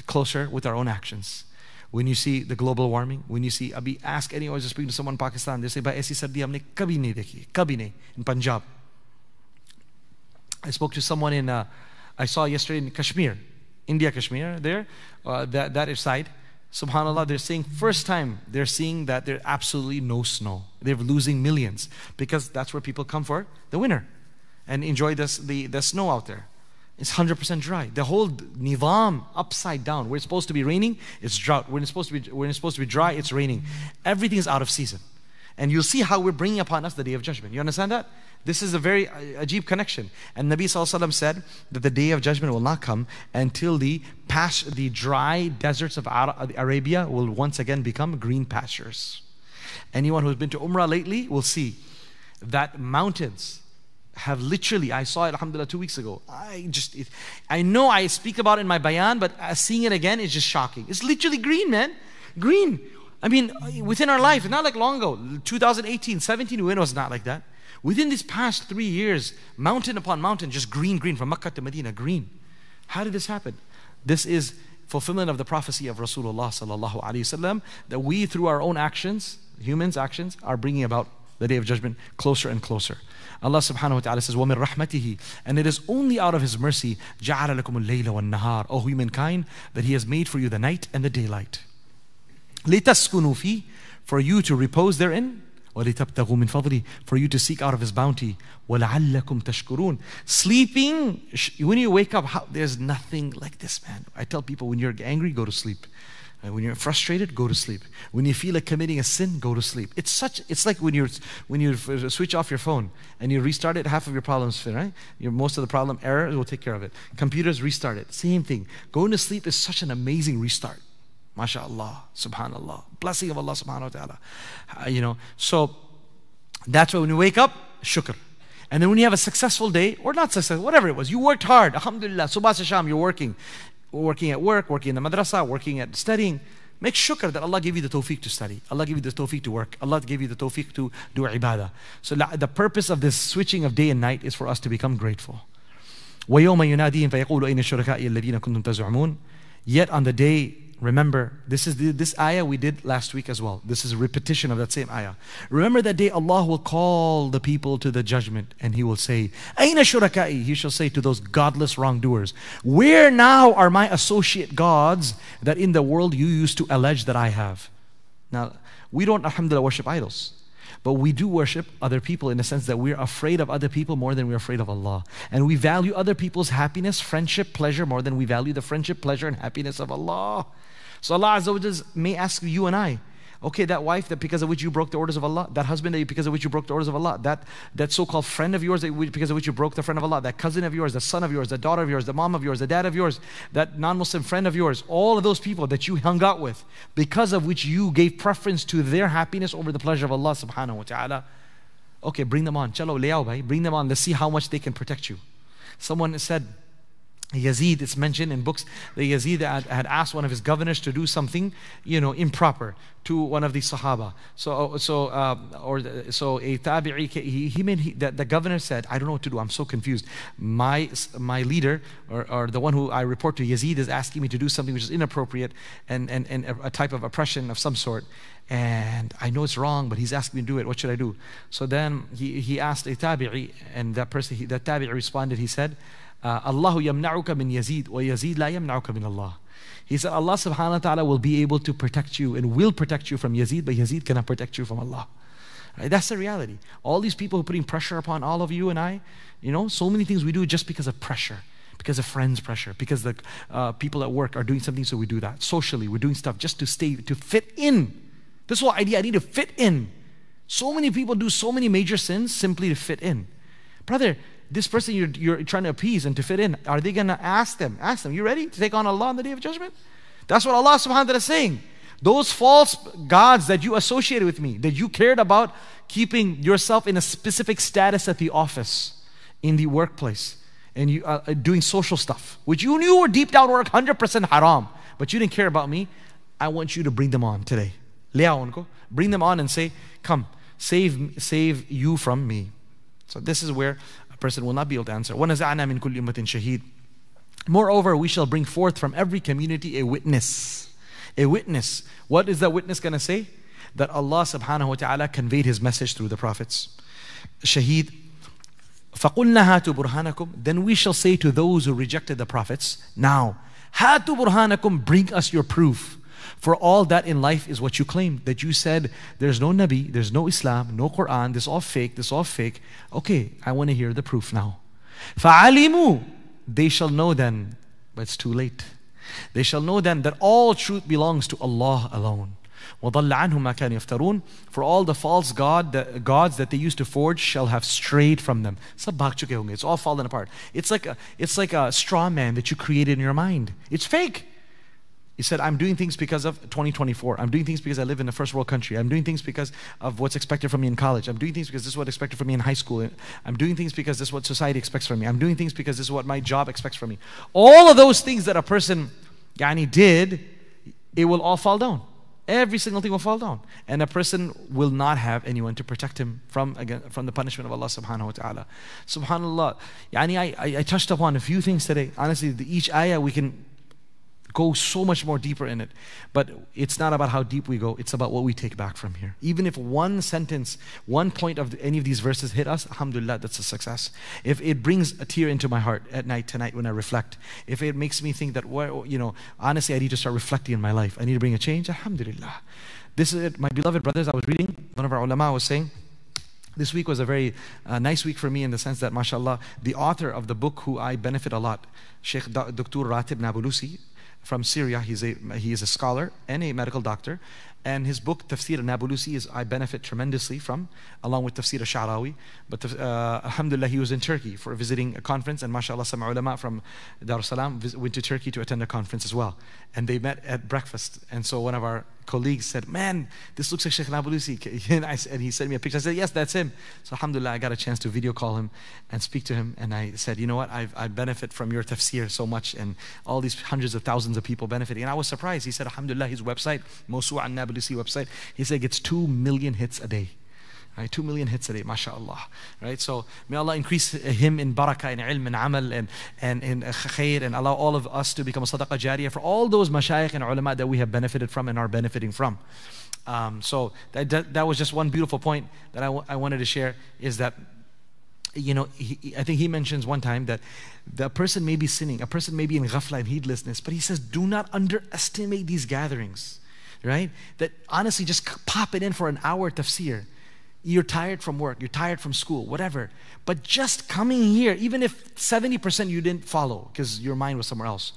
closer with our own actions. When you see the global warming, when you see, abhi, ask anyone, who's speaking to someone in Pakistan, they say, aisi sardi humne kabhi nahi dekhi, kabhi nahi, in Punjab. I spoke to someone in, uh, I saw yesterday in Kashmir, India, Kashmir, there, uh, that, that side. Subhanallah, they're saying first time they're seeing that there's absolutely no snow. They're losing millions because that's where people come for the winter and enjoy this, the, the snow out there. It's 100% dry. The whole nizam upside down. Where it's supposed to be raining, it's drought. When it's supposed to be, when it's supposed to be dry, it's raining. Everything is out of season. And you'll see how we're bringing upon us the day of judgment. You understand that? This is a very uh, ajib connection. And Nabi Sallallahu said that the day of judgment will not come until the, pas- the dry deserts of Arabia will once again become green pastures. Anyone who's been to Umrah lately will see that mountains have literally, I saw it, alhamdulillah, two weeks ago. I just, it, I know I speak about it in my bayan, but uh, seeing it again is just shocking. It's literally green, man. Green. I mean, within our life, not like long ago, 2018, 17, when it was not like that. Within these past three years, mountain upon mountain, just green, green, from Makkah to Medina, green. How did this happen? This is fulfillment of the prophecy of Rasulullah sallallahu alaihi wasallam that we, through our own actions, humans' actions, are bringing about the day of judgment closer and closer. Allah subhanahu wa ta'ala says, وَمِن رَحْمَتِهِ And it is only out of His mercy, جَعَلَ لَكُمُ اللَّيْلَ وَالنَّهَارَ O humankind, that He has made for you the night and the daylight. لِتَسْكُنُوا فِي For you to repose therein, وَلِتَبْتَغُوا مِنْ فَضْلِهِ For you to seek out of His bounty. وَلَعَلَّكُمْ تَشْكُرُونَ Sleeping, when you wake up, how, there's nothing like this, man. I tell people, when you're angry, go to sleep. Uh, when you're frustrated, go to sleep. When you feel like committing a sin, go to sleep. It's such. It's like when you when you switch off your phone and you restart it, half of your problems right. Your, most of the problem error will take care of it. Computers restart it. Same thing. Going to sleep is such an amazing restart. MashaAllah, subhanallah. Blessing of Allah subhanahu wa ta'ala. Uh, you know, so that's why when you wake up, shukr. And then when you have a successful day, or not successful, whatever it was, you worked hard, alhamdulillah, subah sham, you're working Working at work, working in the madrasa, working at studying. Make shukr that Allah gave you the tawfiq to study. Allah gave you the tawfiq to work. Allah gave you the tawfiq to do ibadah. So the purpose of this switching of day and night is for us to become grateful. وَيَوْمَ يُنَادِيهِمْ فَيَقُولُ أَيْنَ الشُّرَكَاءِ الَّذِينَ كُنْتُمْ تَزْعُمُونَ Yet on the day Remember, this is the, this ayah we did last week as well. This is a repetition of that same ayah. Remember that day Allah will call the people to the judgment and He will say, Aina shurakai? He shall say to those godless wrongdoers, Where now are my associate gods that in the world you used to allege that I have? Now, we don't, alhamdulillah, worship idols. But we do worship other people in the sense that we're afraid of other people more than we're afraid of Allah. And we value other people's happiness, friendship, pleasure more than we value the friendship, pleasure, and happiness of Allah. So Allah Azza wa may ask you and I, Okay, that wife that because of which you broke the orders of Allah, that husband that because of which you broke the orders of Allah, that, that so-called friend of yours that because of which you broke the friend of Allah, that cousin of yours, the son of yours, the daughter of yours, the mom of yours, the dad of yours, that non-Muslim friend of yours, all of those people that you hung out with, because of which you gave preference to their happiness over the pleasure of Allah subhanahu wa ta'ala. Okay, bring them on. Chalo, bring them on. Let's see how much they can protect you. Someone said, Yazid, it's mentioned in books that Yazid had, had, asked one of his governors to do something, you know, improper to one of the Sahaba. So, so, uh, or so a tabi'i, he, he made he, the, the governor said, I don't know what to do. I'm so confused. My my leader, or, or the one who I report to, Yazid, is asking me to do something which is inappropriate and and, and a, a type of oppression of some sort. And I know it's wrong, but he's asking me to do it. What should I do? So then he, he asked a tabi'i, and that person, he, that tabi'i responded. He said. Allah yamna'uka min Yazid wa Yazid la yamna'uka min Allah. He said Allah subhanahu wa ta'ala will be able to protect you and will protect you from Yazid, but Yazid cannot protect you from Allah. Right? That's the reality. All these people who are putting pressure upon all of you and I, you know, so many things we do just because of pressure, because of friends' pressure, because the uh, people at work are doing something, so we do that. Socially, we're doing stuff just to stay, to fit in. This whole idea, I need to fit in. So many people do so many major sins simply to fit in. Brother, this person you're, you're trying to appease and to fit in, are they going to ask them, ask them, you ready to take on Allah on the day of judgment? That's what Allah subhanahu wa ta'ala is saying. Those false gods that you associated with me, that you cared about keeping yourself in a specific status at the office, in the workplace, and you uh, uh doing social stuff, which you knew were deep down work 100% haram, but you didn't care about me. I want you to bring them on today. Bring them on and say, Come, save, save you from me. So this is where person will not be able to answer. مِن كُلِّ أُمَّةٍ شَهِيدٍ Moreover, we shall bring forth from every community a witness. A witness. What is that witness going to say? That Allah subhanahu wa ta'ala conveyed His message through the prophets. Shaheed. فَقُلْنَا هَاتُوا بُرْهَانَكُمْ Then we shall say to those who rejected the prophets, Now, هَاتُوا بُرْهَانَكُمْ Bring us your proof. For all that in life is what you claim. That you said, there's no Nabi, there's no Islam, no Quran, this is all fake, this is all fake. Okay, I want to hear the proof now. فَعَلِمُوا They shall know then, but it's too late. They shall know then that all truth belongs to Allah alone. وَضَلَّ عَنْهُمْ مَا كَانُوا يَفْتَرُونَ For all the false god, the gods that they used to forge shall have strayed from them. It's all fallen apart. It's like a, it's like a straw man that you created in your mind. It's fake. He said, I'm doing things because of 2024. I'm doing things because I live in a first world country. I'm doing things because of what's expected from me in college. I'm doing things because this is what's expected from me in high school. I'm doing things because this is what society expects from me. I'm doing things because this is what my job expects from me. All of those things that a person yani, did, it will all fall down. Every single thing will fall down. And a person will not have anyone to protect him from, again, from the punishment of Allah subhanahu wa ta'ala. Subhanallah. Yani I, I, I touched upon a few things today. Honestly, the, each ayah we can go so much more deeper in it. But it's not about how deep we go, it's about what we take back from here. Even if one sentence, one point of any of these verses hit us, alhamdulillah, that's a success. If it brings a tear into my heart at night, tonight when I reflect, if it makes me think that, well, you know, honestly, I need to start reflecting in my life, I need to bring a change, alhamdulillah. This is it, my beloved brothers, I was reading, one of our ulama was saying, this week was a very uh, nice week for me in the sense that, mashallah, the author of the book who I benefit a lot, Sheikh Dr. Ratib Nabulusi, from Syria. He's a, he is a scholar and a medical doctor. And his book, Tafsir al-Nabulusi, is I benefit tremendously from, along with Tafsir al-Sha'rawi. But uh, alhamdulillah, he was in Turkey for visiting a conference, and mashallah, some ulama from Darus Salam went to Turkey to attend a conference as well. And they met at breakfast. And so one of our colleagues said, Man, this looks like Sheikh Nabulusi. *laughs* And, I, and he sent me a picture. I said, Yes, that's him. So alhamdulillah, I got a chance to video call him and speak to him. And I said, You know what? I've, I benefit from your tafsir so much, and all these hundreds of thousands of people benefiting. And I was surprised. He said, Alhamdulillah, his website, Mosu' an Nabulusi website, he said gets 2 million hits a day. Right, two million hits a day, mashallah. Right, so may Allah increase him in barakah, in ilm, and amal, and, and in khair, and allow all of us to become a sadaqah jariyah for all those mashayikh and ulama that we have benefited from and are benefiting from. Um, so that, that, that, was just one beautiful point that I, I wanted to share is that, you know, he, I think he mentions one time that the person may be sinning, a person may be in ghafla and heedlessness, but he says, do not underestimate these gatherings, right? That honestly, just pop it in for an hour tafsir You're tired from work, you're tired from school, whatever. But just coming here, even if 70% you didn't follow because your mind was somewhere else,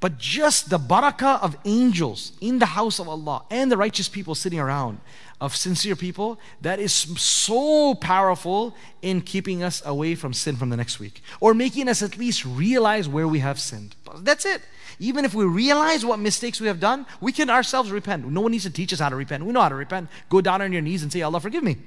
but just the barakah of angels in the house of Allah and the righteous people sitting around, of sincere people, that is so powerful in keeping us away from sin from the next week or making us at least realize where we have sinned. That's it. Even if we realize what mistakes we have done, we can ourselves repent. No one needs to teach us how to repent. We know how to repent. Go down on your knees and say, Allah, forgive me.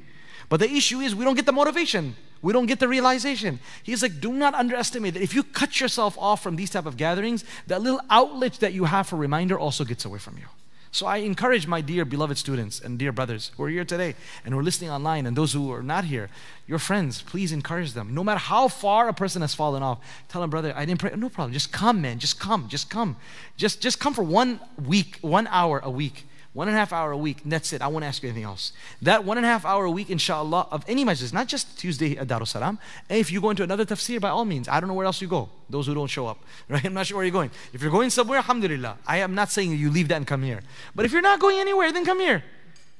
But the issue is we don't get the motivation. We don't get the realization. He's like, do not underestimate that if you cut yourself off from these type of gatherings, that little outlet that you have for reminder also gets away from you. So I encourage my dear beloved students and dear brothers who are here today and who are listening online and those who are not here, your friends, please encourage them. No matter how far a person has fallen off, tell them, brother, I didn't pray. No problem. Just come, man. Just come. Just come. Just, just come for one week, one hour a week one and a half hour a week, that's it. I won't ask you anything else. That one and a half hour a week, inshallah, of any majlis, not just Tuesday at Darus Salam. If you go into another tafsir, by all means, I don't know where else you go. Those who don't show up, *laughs* right? I'm not sure where you're going. If you're going somewhere, alhamdulillah. I am not saying you leave that and come here. But if you're not going anywhere, then come here,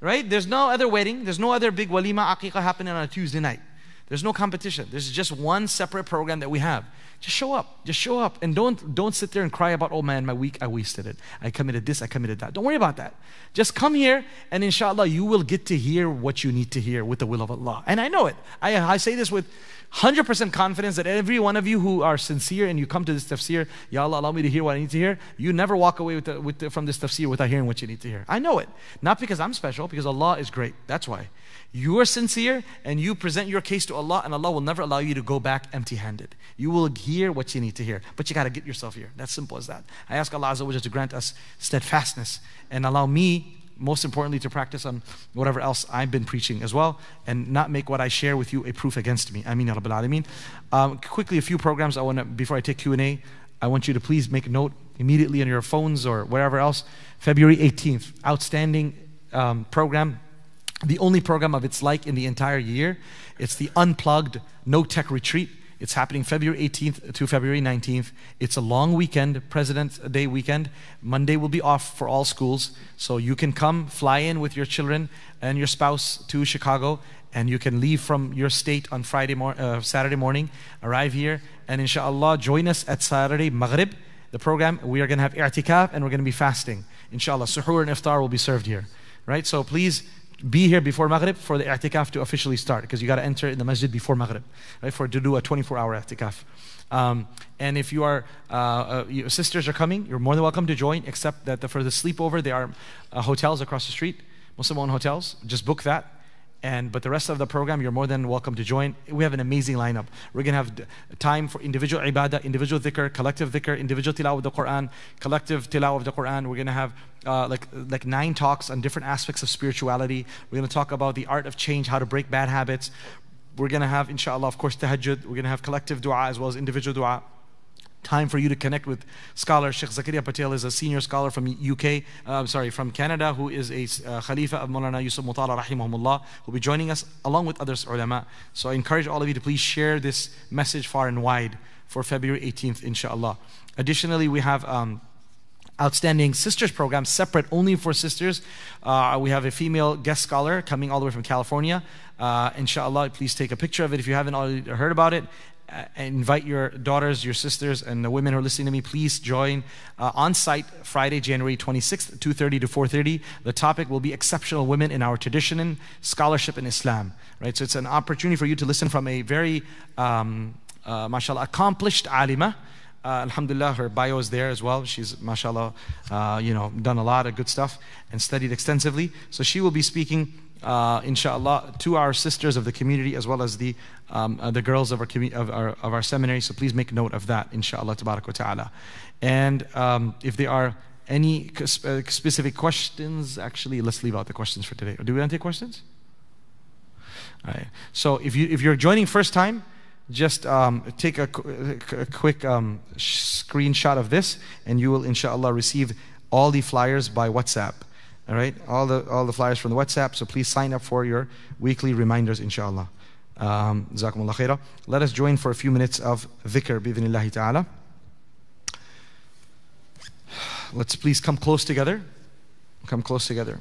right? There's no other wedding, there's no other big walima aqiqah happening on a Tuesday night. There's no competition. This is just one separate program that we have. Just show up. Just show up. And don't, don't sit there and cry about, oh man, my week, I wasted it. I committed this, I committed that. Don't worry about that. Just come here and inshallah, you will get to hear what you need to hear with the will of Allah. And I know it. I, I say this with 100% confidence that every one of you who are sincere and you come to this tafsir, Ya Allah, allow me to hear what I need to hear, you never walk away with the, with the, from this tafsir without hearing what you need to hear. I know it. Not because I'm special, because Allah is great. That's why. You are sincere and you present your case to Allah, and Allah will never allow you to go back empty handed. You will hear what you need to hear, but you got to get yourself here. That's simple as that. I ask Allah Azza wa to grant us steadfastness and allow me, most importantly, to practice on whatever else I've been preaching as well and not make what I share with you a proof against me. Ameen Ya Rabbil Alameen. Um, quickly, a few programs I want to, before I take Q&A, I want you to please make a note immediately on your phones or wherever else. February 18th, outstanding um, program the only program of its like in the entire year. It's the Unplugged No Tech Retreat. It's happening February 18th to February 19th. It's a long weekend, President's Day weekend. Monday will be off for all schools. So you can come, fly in with your children and your spouse to Chicago, and you can leave from your state on Friday mor- uh, Saturday morning, arrive here, and inshallah, join us at Saturday Maghrib. The program, we are going to have i'tikaf and we're going to be fasting. Inshallah, suhoor and iftar will be served here. Right? So please be here before Maghrib for the i'tikaf to officially start because you got to enter in the masjid before Maghrib, right? For to do a 24 hour i'tikaf. Um, and if you are, uh, uh, your sisters are coming, you're more than welcome to join, except that the, for the sleepover, there are uh, hotels across the street, Muslim owned hotels. Just book that. And, but the rest of the program, you're more than welcome to join. We have an amazing lineup. We're going to have time for individual ibadah, individual dhikr, collective dhikr, individual tilawah of the Quran, collective tilawah of the Quran. We're going to have uh, like, like nine talks on different aspects of spirituality. We're going to talk about the art of change, how to break bad habits. We're going to have, inshallah, of course, tahajjud. We're going to have collective dua as well as individual dua time for you to connect with scholar Sheikh Zakaria Patel is a senior scholar from UK, uh, sorry, from Canada, who is a uh, Khalifa of Maulana Yusuf Motala rahimahumullah, who will be joining us along with others ulama. So I encourage all of you to please share this message far and wide for February 18th, inshallah. Additionally, we have um, outstanding sisters program separate only for sisters. Uh, we have a female guest scholar coming all the way from California. Uh, inshallah, please take a picture of it if you haven't already heard about it. Uh, invite your daughters, your sisters, and the women who are listening to me. Please join uh, on site Friday, January 26th, 2:30 to 4:30. The topic will be exceptional women in our tradition and scholarship in Islam. Right, so it's an opportunity for you to listen from a very, um, uh, mashallah, accomplished alima. Uh, alhamdulillah, her bio is there as well. She's, mashallah, uh, you know, done a lot of good stuff and studied extensively. So she will be speaking uh, inshallah, to our sisters of the community as well as the, um, uh, the girls of our, of, our, of our seminary. So please make note of that, inshallah, ta'ala. And um, if there are any uh, specific questions, actually, let's leave out the questions for today. Do we want to take questions? All right. So if, you, if you're joining first time, just um, take a, a quick um, screenshot of this and you will, inshallah, receive all the flyers by WhatsApp. All right, all the all the flyers from the WhatsApp. So please sign up for your weekly reminders, inshallah. Um, Jazakumullah. Let us join for a few minutes of dhikr, bivinillahi ta'ala. Let's please come close together. Come close together.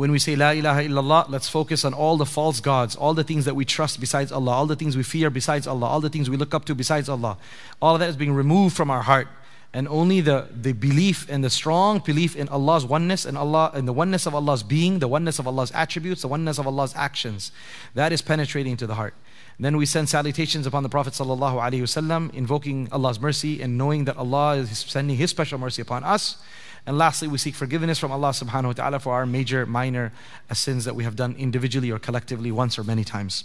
When we say La ilaha illallah, let's focus on all the false gods, all the things that we trust besides Allah, all the things we fear besides Allah, all the things we look up to besides Allah. All of that is being removed from our heart. And only the, the belief and the strong belief in Allah's oneness and Allah and the oneness of Allah's being, the oneness of Allah's attributes, the oneness of Allah's actions. That is penetrating to the heart. Then we send salutations upon the Prophet ﷺ, invoking Allah's mercy and knowing that Allah is sending His special mercy upon us. And lastly, we seek forgiveness from Allah subhanahu wa ta'ala for our major, minor uh, sins that we have done individually or collectively once or many times.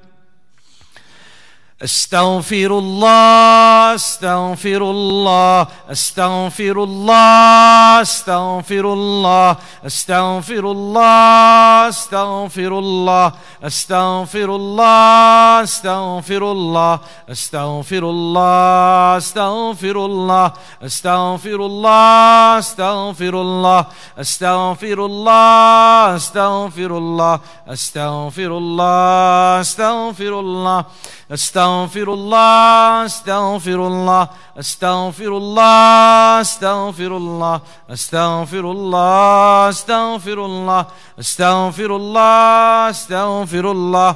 استغفر الله استغفر الله استغفر الله استغفر الله استغفر الله استغفر الله استغفر الله استغفر الله استغفر الله استغفر الله استغفر الله استغفر الله استغفر الله استغفر الله استغفر الله استغفر الله استغفر الله أستغفر الله أستغفر الله أستغفر الله أستغفر الله أستغفر الله أستغفر الله أستغفر الله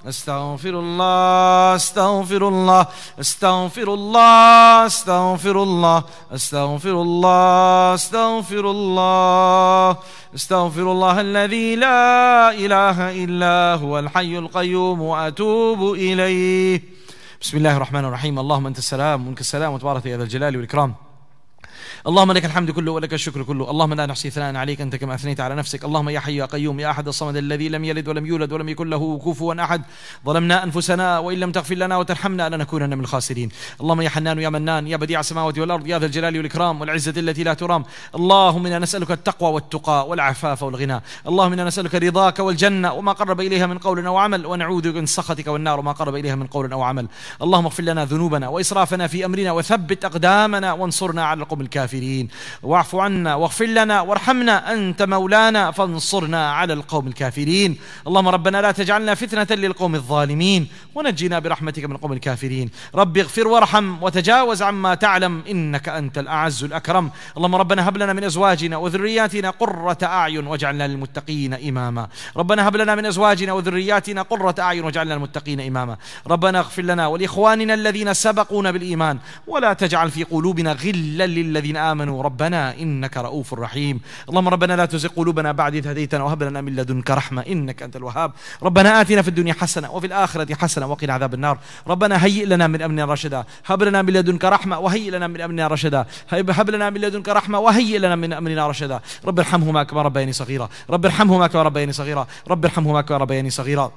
أستغفر الله أستغفر الله أستغفر الله أستغفر الله أستغفر الله أستغفر الله استغفر الله الذي لا إله إلا هو الحي القيوم وأتوب إليه. بسم الله الرحمن الرحيم. اللهم أنت السلام ومنك السلام وتبارك يا ذا الجلال والإكرام. اللهم لك الحمد كله ولك الشكر كله. اللهم لا نحصي ثناء عليك أنت كما أثنيت على نفسك. اللهم يا حي يا قيوم يا أحد الصمد الذي لم يلد ولم يولد ولم يكن له كفوا أحد. ظلمنا أنفسنا وإن لم تغفر لنا وترحمنا لنكونن من الخاسرين. اللهم يا حنان يا منان يا بديع السماوات والأرض يا ذا الجلال والإكرام والعزة التي لا ترام. اللهم إنا نسألك التقوى والتقى والعفاف والغنى. اللهم إنا نسألك رضاك والجنة وما قرب إليها من قول أو عمل. ونعوذ من سخطك والنار وما قرب إليها من قول أو عمل. اللهم اغفر لنا ذنوبنا وإسرافنا في أمرنا وثبت أقدامنا وانصرنا على القوم الكافرين. واعف عنا واغفر لنا وارحمنا أنت مولانا فانصرنا على القوم الكافرين. اللهم ربنا لا تجعلنا فتنة للقوم الظالمين ونجنا برحمتك من القوم الكافرين. رب اغفر وارحم وتجاوز عما تعلم إنك أنت الأعز الأكرم. اللهم ربنا هب لنا من أزواجنا وذرياتنا قرة أعين واجعلنا للمتقين إماما. ربنا هب لنا من أزواجنا وذرياتنا قرة أعين واجعلنا للمتقين إماما. ربنا اغفر لنا ولإخواننا الذين سبقونا بالإيمان. ولا تجعل في قلوبنا غلا للذين آمنوا ربنا إنك رؤوف رحيم. اللهم ربنا لا تزغ قلوبنا بعد إذ هديتنا وهب لنا من لدنك رحمة إنك أنت الوهاب. ربنا آتنا في الدنيا حسنة وفي الآخرة حسنة وقنا عذاب النار. ربنا هيئ لنا من امرنا رشدا. هب لنا من لدنك رحمة وهيئ لنا من امرنا رشدا. هب لنا من لدنك رحمة وهيئ لنا من امرنا رشدا. رب ارحمهما كما ربياني صغيرا. رب ارحمهما كما ربياني صغيرا. رب ارحمهما كما ربياني صغيرا.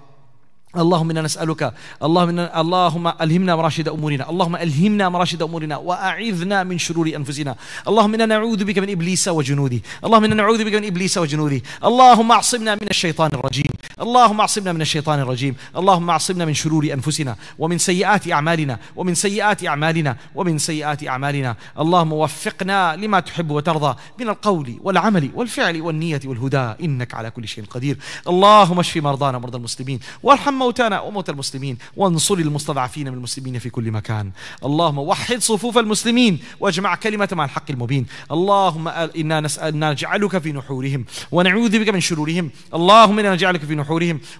اللهم إنا نسألك اللهم إنا اللهم ألهمنا مراشد أمورنا اللهم ألهمنا مراشد أمورنا وأعذنا من شرور أنفسنا. اللهم إنا نعوذ بك من إبليس وجنوده. اللهم إنا نعوذ بك من إبليس وجنوده. اللهم أعصمنا من الشيطان الرجيم. اللهم اعصمنا من الشيطان الرجيم. اللهم اعصمنا من شرور أنفسنا ومن سيئات أعمالنا ومن سيئات أعمالنا ومن سيئات أعمالنا. اللهم وفقنا لما تحب وترضى من القول والعمل والفعل والنية والهدى. إنك على كل شيء قدير. اللهم اشف مرضانا ومرضى المسلمين وارحم موتانا وموتى المسلمين وانصر المستضعفين من المسلمين في كل مكان. اللهم وحد صفوف المسلمين واجمع كلمة مع الحق المبين. اللهم إنا نسأل نجعلك في نحورهم ونعوذ بك من شرورهم. اللهم إنا نجعلك في نحورهم.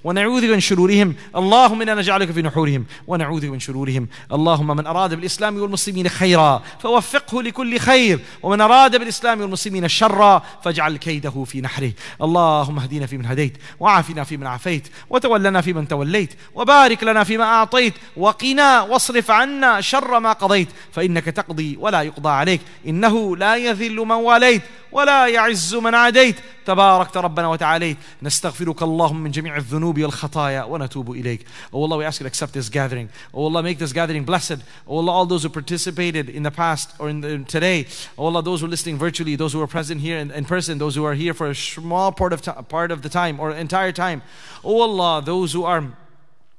ونعوذ بك من شرورهم. اللهم إنا نجعلك في نحورهم ونعوذ من شرورهم. اللهم من أراد بالإسلام والمسلمين خيرا فوفقه لكل خير ومن أراد بالإسلام والمسلمين شرا فاجعل كيده في نحره. اللهم اهدنا فيمن هديت وعافنا فيمن عافيت وتولنا فيمن توليت وبارك لنا فيما أعطيت وقنا واصرف عنا شر ما قضيت فإنك تقضي ولا يقضى عليك. إنه لا يذل من واليت ولا يعز من عاديت. تباركت ربنا وتعاليت. نستغفرك اللهم من جميع الذنوب والخطايا ونتوب إليك Oh Allah we ask you to accept this gathering Oh Allah make this gathering blessed Oh Allah all those who participated in the past or in the, today Oh Allah those who are listening virtually those who are present here in, in person those who are here for a small part of, part of the time or entire time Oh Allah those who are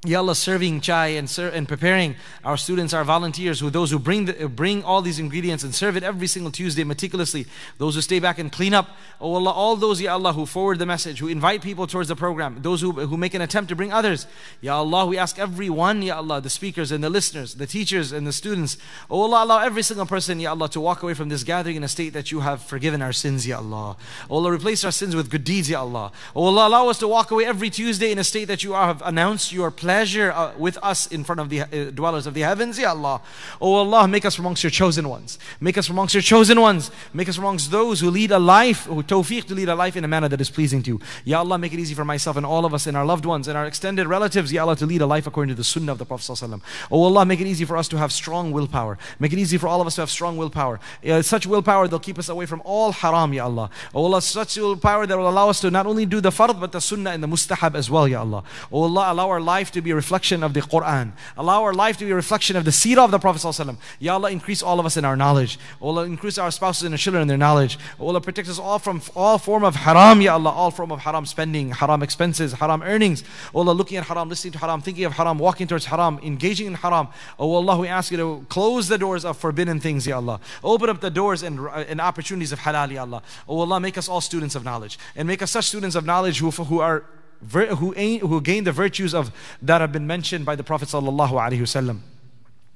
Ya Allah, serving chai and, ser- and preparing our students, our volunteers, who those who bring the, bring all these ingredients and serve it every single Tuesday meticulously. Those who stay back and clean up. Oh Allah, all those Ya Allah who forward the message, who invite people towards the program, those who, who make an attempt to bring others. Ya Allah, we ask everyone, Ya Allah, the speakers and the listeners, the teachers and the students. Oh Allah, allow every single person, Ya Allah, to walk away from this gathering in a state that you have forgiven our sins, Ya Allah. Oh Allah, replace our sins with good deeds, Ya Allah. Oh Allah, allow us to walk away every Tuesday in a state that you have announced your uh, with us in front of the uh, dwellers of the heavens, Ya Allah. Oh Allah, make us amongst your chosen ones. Make us amongst your chosen ones. Make us amongst those who lead a life, who tawfiq to lead a life in a manner that is pleasing to you. Ya Allah, make it easy for myself and all of us and our loved ones and our extended relatives, Ya Allah, to lead a life according to the sunnah of the Prophet ﷺ. Oh Allah, make it easy for us to have strong willpower. Make it easy for all of us to have strong willpower. Uh, such willpower that'll keep us away from all haram, Ya Allah. Oh Allah, such willpower that will allow us to not only do the fard but the sunnah and the mustahab as well, Ya Allah. Oh Allah, allow our life to be a reflection of the Quran. Allow our life to be a reflection of the seerah of the Prophet ﷺ. Ya Allah, increase all of us in our knowledge. O Allah, increase our spouses and our children in their knowledge. O Allah, protect us all from all form of haram, Ya Allah, all form of haram spending, haram expenses, haram earnings. O Allah, looking at haram, listening to haram, thinking of haram, walking towards haram, engaging in haram. O Allah, we ask you to close the doors of forbidden things, Ya Allah. Open up the doors and, and opportunities of halal, Ya Allah. O Allah, make us all students of knowledge. And make us such students of knowledge who, who are who, who gain the virtues of that have been mentioned by the Prophet sallallahu alaihi wasallam.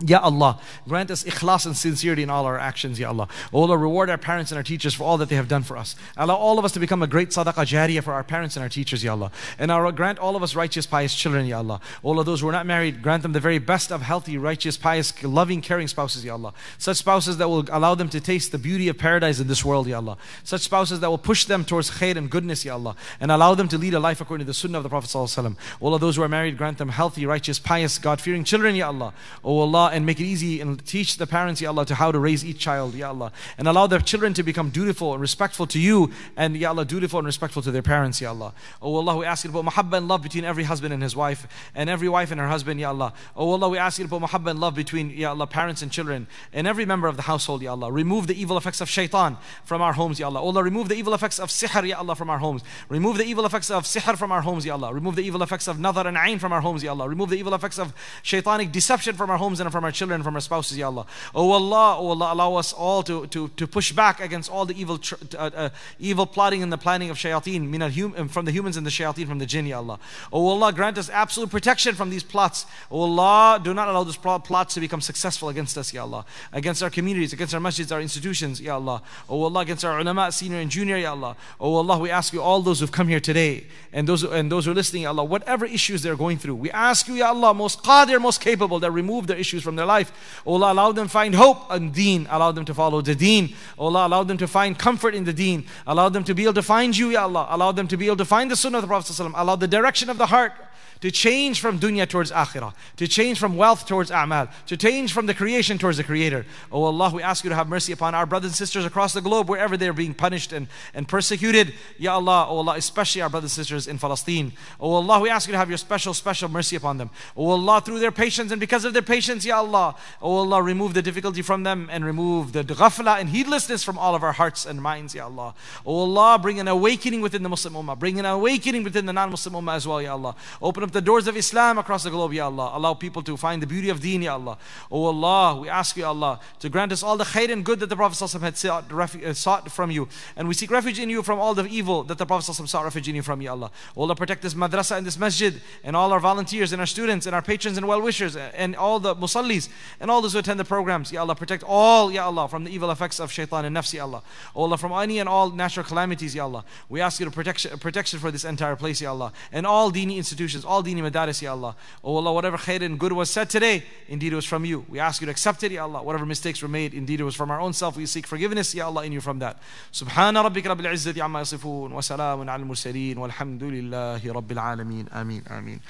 Ya Allah, grant us ikhlas and sincerity in all our actions, Ya Allah. O Allah, reward our parents and our teachers for all that they have done for us. Allow all of us to become a great sadaqah jariyah for our parents and our teachers, Ya Allah. And our, grant all of us righteous, pious children, Ya Allah. All of those who are not married, grant them the very best of healthy, righteous, pious, loving, caring spouses, Ya Allah. Such spouses that will allow them to taste the beauty of paradise in this world, Ya Allah. Such spouses that will push them towards khair and goodness, Ya Allah. And allow them to lead a life according to the sunnah of the Prophet Sallallahu All of those who are married, grant them healthy, righteous, pious, God-fearing children, Ya Allah. O Allah, and make it easy and teach the parents, Ya Allah, to how to raise each child, Ya Allah. And allow their children to become dutiful and respectful to you, and Ya Allah, dutiful and respectful to their parents, Ya Allah. Oh Allah, we ask you to put mahabbah and love between every husband and his wife, and every wife and her husband, Ya Allah. Oh Allah, we ask you to put mahabbah and love between, Ya Allah, parents and children, and every member of the household, Ya Allah. Remove the evil effects of shaitan from our homes, Ya Allah. Oh Allah, remove the evil effects of sihr, Ya Allah, from our homes. Remove the evil effects of sihr from our homes, Ya Allah. Remove the evil effects of nadar and ayn from our homes, Ya Allah. Remove the evil effects of shaitanic deception from our homes and from our children from our spouses, Ya Allah. Oh Allah, oh Allah, allow us all to, to, to push back against all the evil tr- uh, uh, evil plotting and the planning of shayateen, hum- from the humans and the shayateen from the jinn, Ya Allah. Oh Allah, grant us absolute protection from these plots. Oh Allah, do not allow those plots to become successful against us, Ya Allah. Against our communities, against our masjids, our institutions, Ya Allah. Oh Allah, against our ulama, senior and junior, Ya Allah. Oh Allah, we ask you, all those who've come here today, and those, and those who are listening, Ya Allah, whatever issues they're going through, we ask you, Ya Allah, most qadir, most capable, that remove their issues from their life. Oh Allah, allow them find hope in deen. Allow them to follow the deen. Oh Allah, allow them to find comfort in the deen. Allow them to be able to find you, Ya Allah. Allow them to be able to find the sunnah of the Prophet. Allow the direction of the heart to change from dunya towards akhirah, to change from wealth towards a'mal, to change from the creation towards the creator. Oh Allah, we ask you to have mercy upon our brothers and sisters across the globe, wherever they're being punished and, and persecuted. Ya Allah, oh Allah, especially our brothers and sisters in Palestine. Oh Allah, we ask you to have your special, special mercy upon them. Oh Allah, through their patience and because of their patience, Ya Allah, oh Allah, remove the difficulty from them and remove the ghafla and heedlessness from all of our hearts and minds, Ya Allah. Oh Allah, bring an awakening within the Muslim Ummah, bring an awakening within the non-Muslim Ummah as well, Ya Allah. Open up the doors of Islam across the globe, Ya Allah. Allow people to find the beauty of deen, Ya Allah. Oh Allah, we ask you, Allah, to grant us all the khair and good that the Prophet ﷺ had sought, uh, sought from you. And we seek refuge in you from all the evil that the Prophet ﷺ sought refuge in you from, Ya Allah. Oh Allah, protect this madrasa and this masjid and all our volunteers and our students and our patrons and well-wishers and all the musallis and all those who attend the programs. Ya Allah, protect all, Ya Allah, from the evil effects of shaitan and nafsi, Ya Allah. Oh Allah, from any and all natural calamities, Ya Allah. We ask you to protection, protection for this entire place, Ya Allah. And all dini institutions, all dini madaris, Ya Allah. Oh Allah, whatever khair and good was said today, indeed it was from you. We ask you to accept it, Ya Allah. Whatever mistakes were made, indeed it was from our own self. We seek forgiveness, Ya Allah, in you from that. سبحان ربك رب العزة عما يصفون وسلام على المرسلين والحمد لله رب العالمين آمين آمين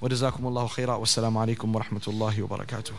وجزاكم الله خيرا والسلام عليكم ورحمة الله وبركاته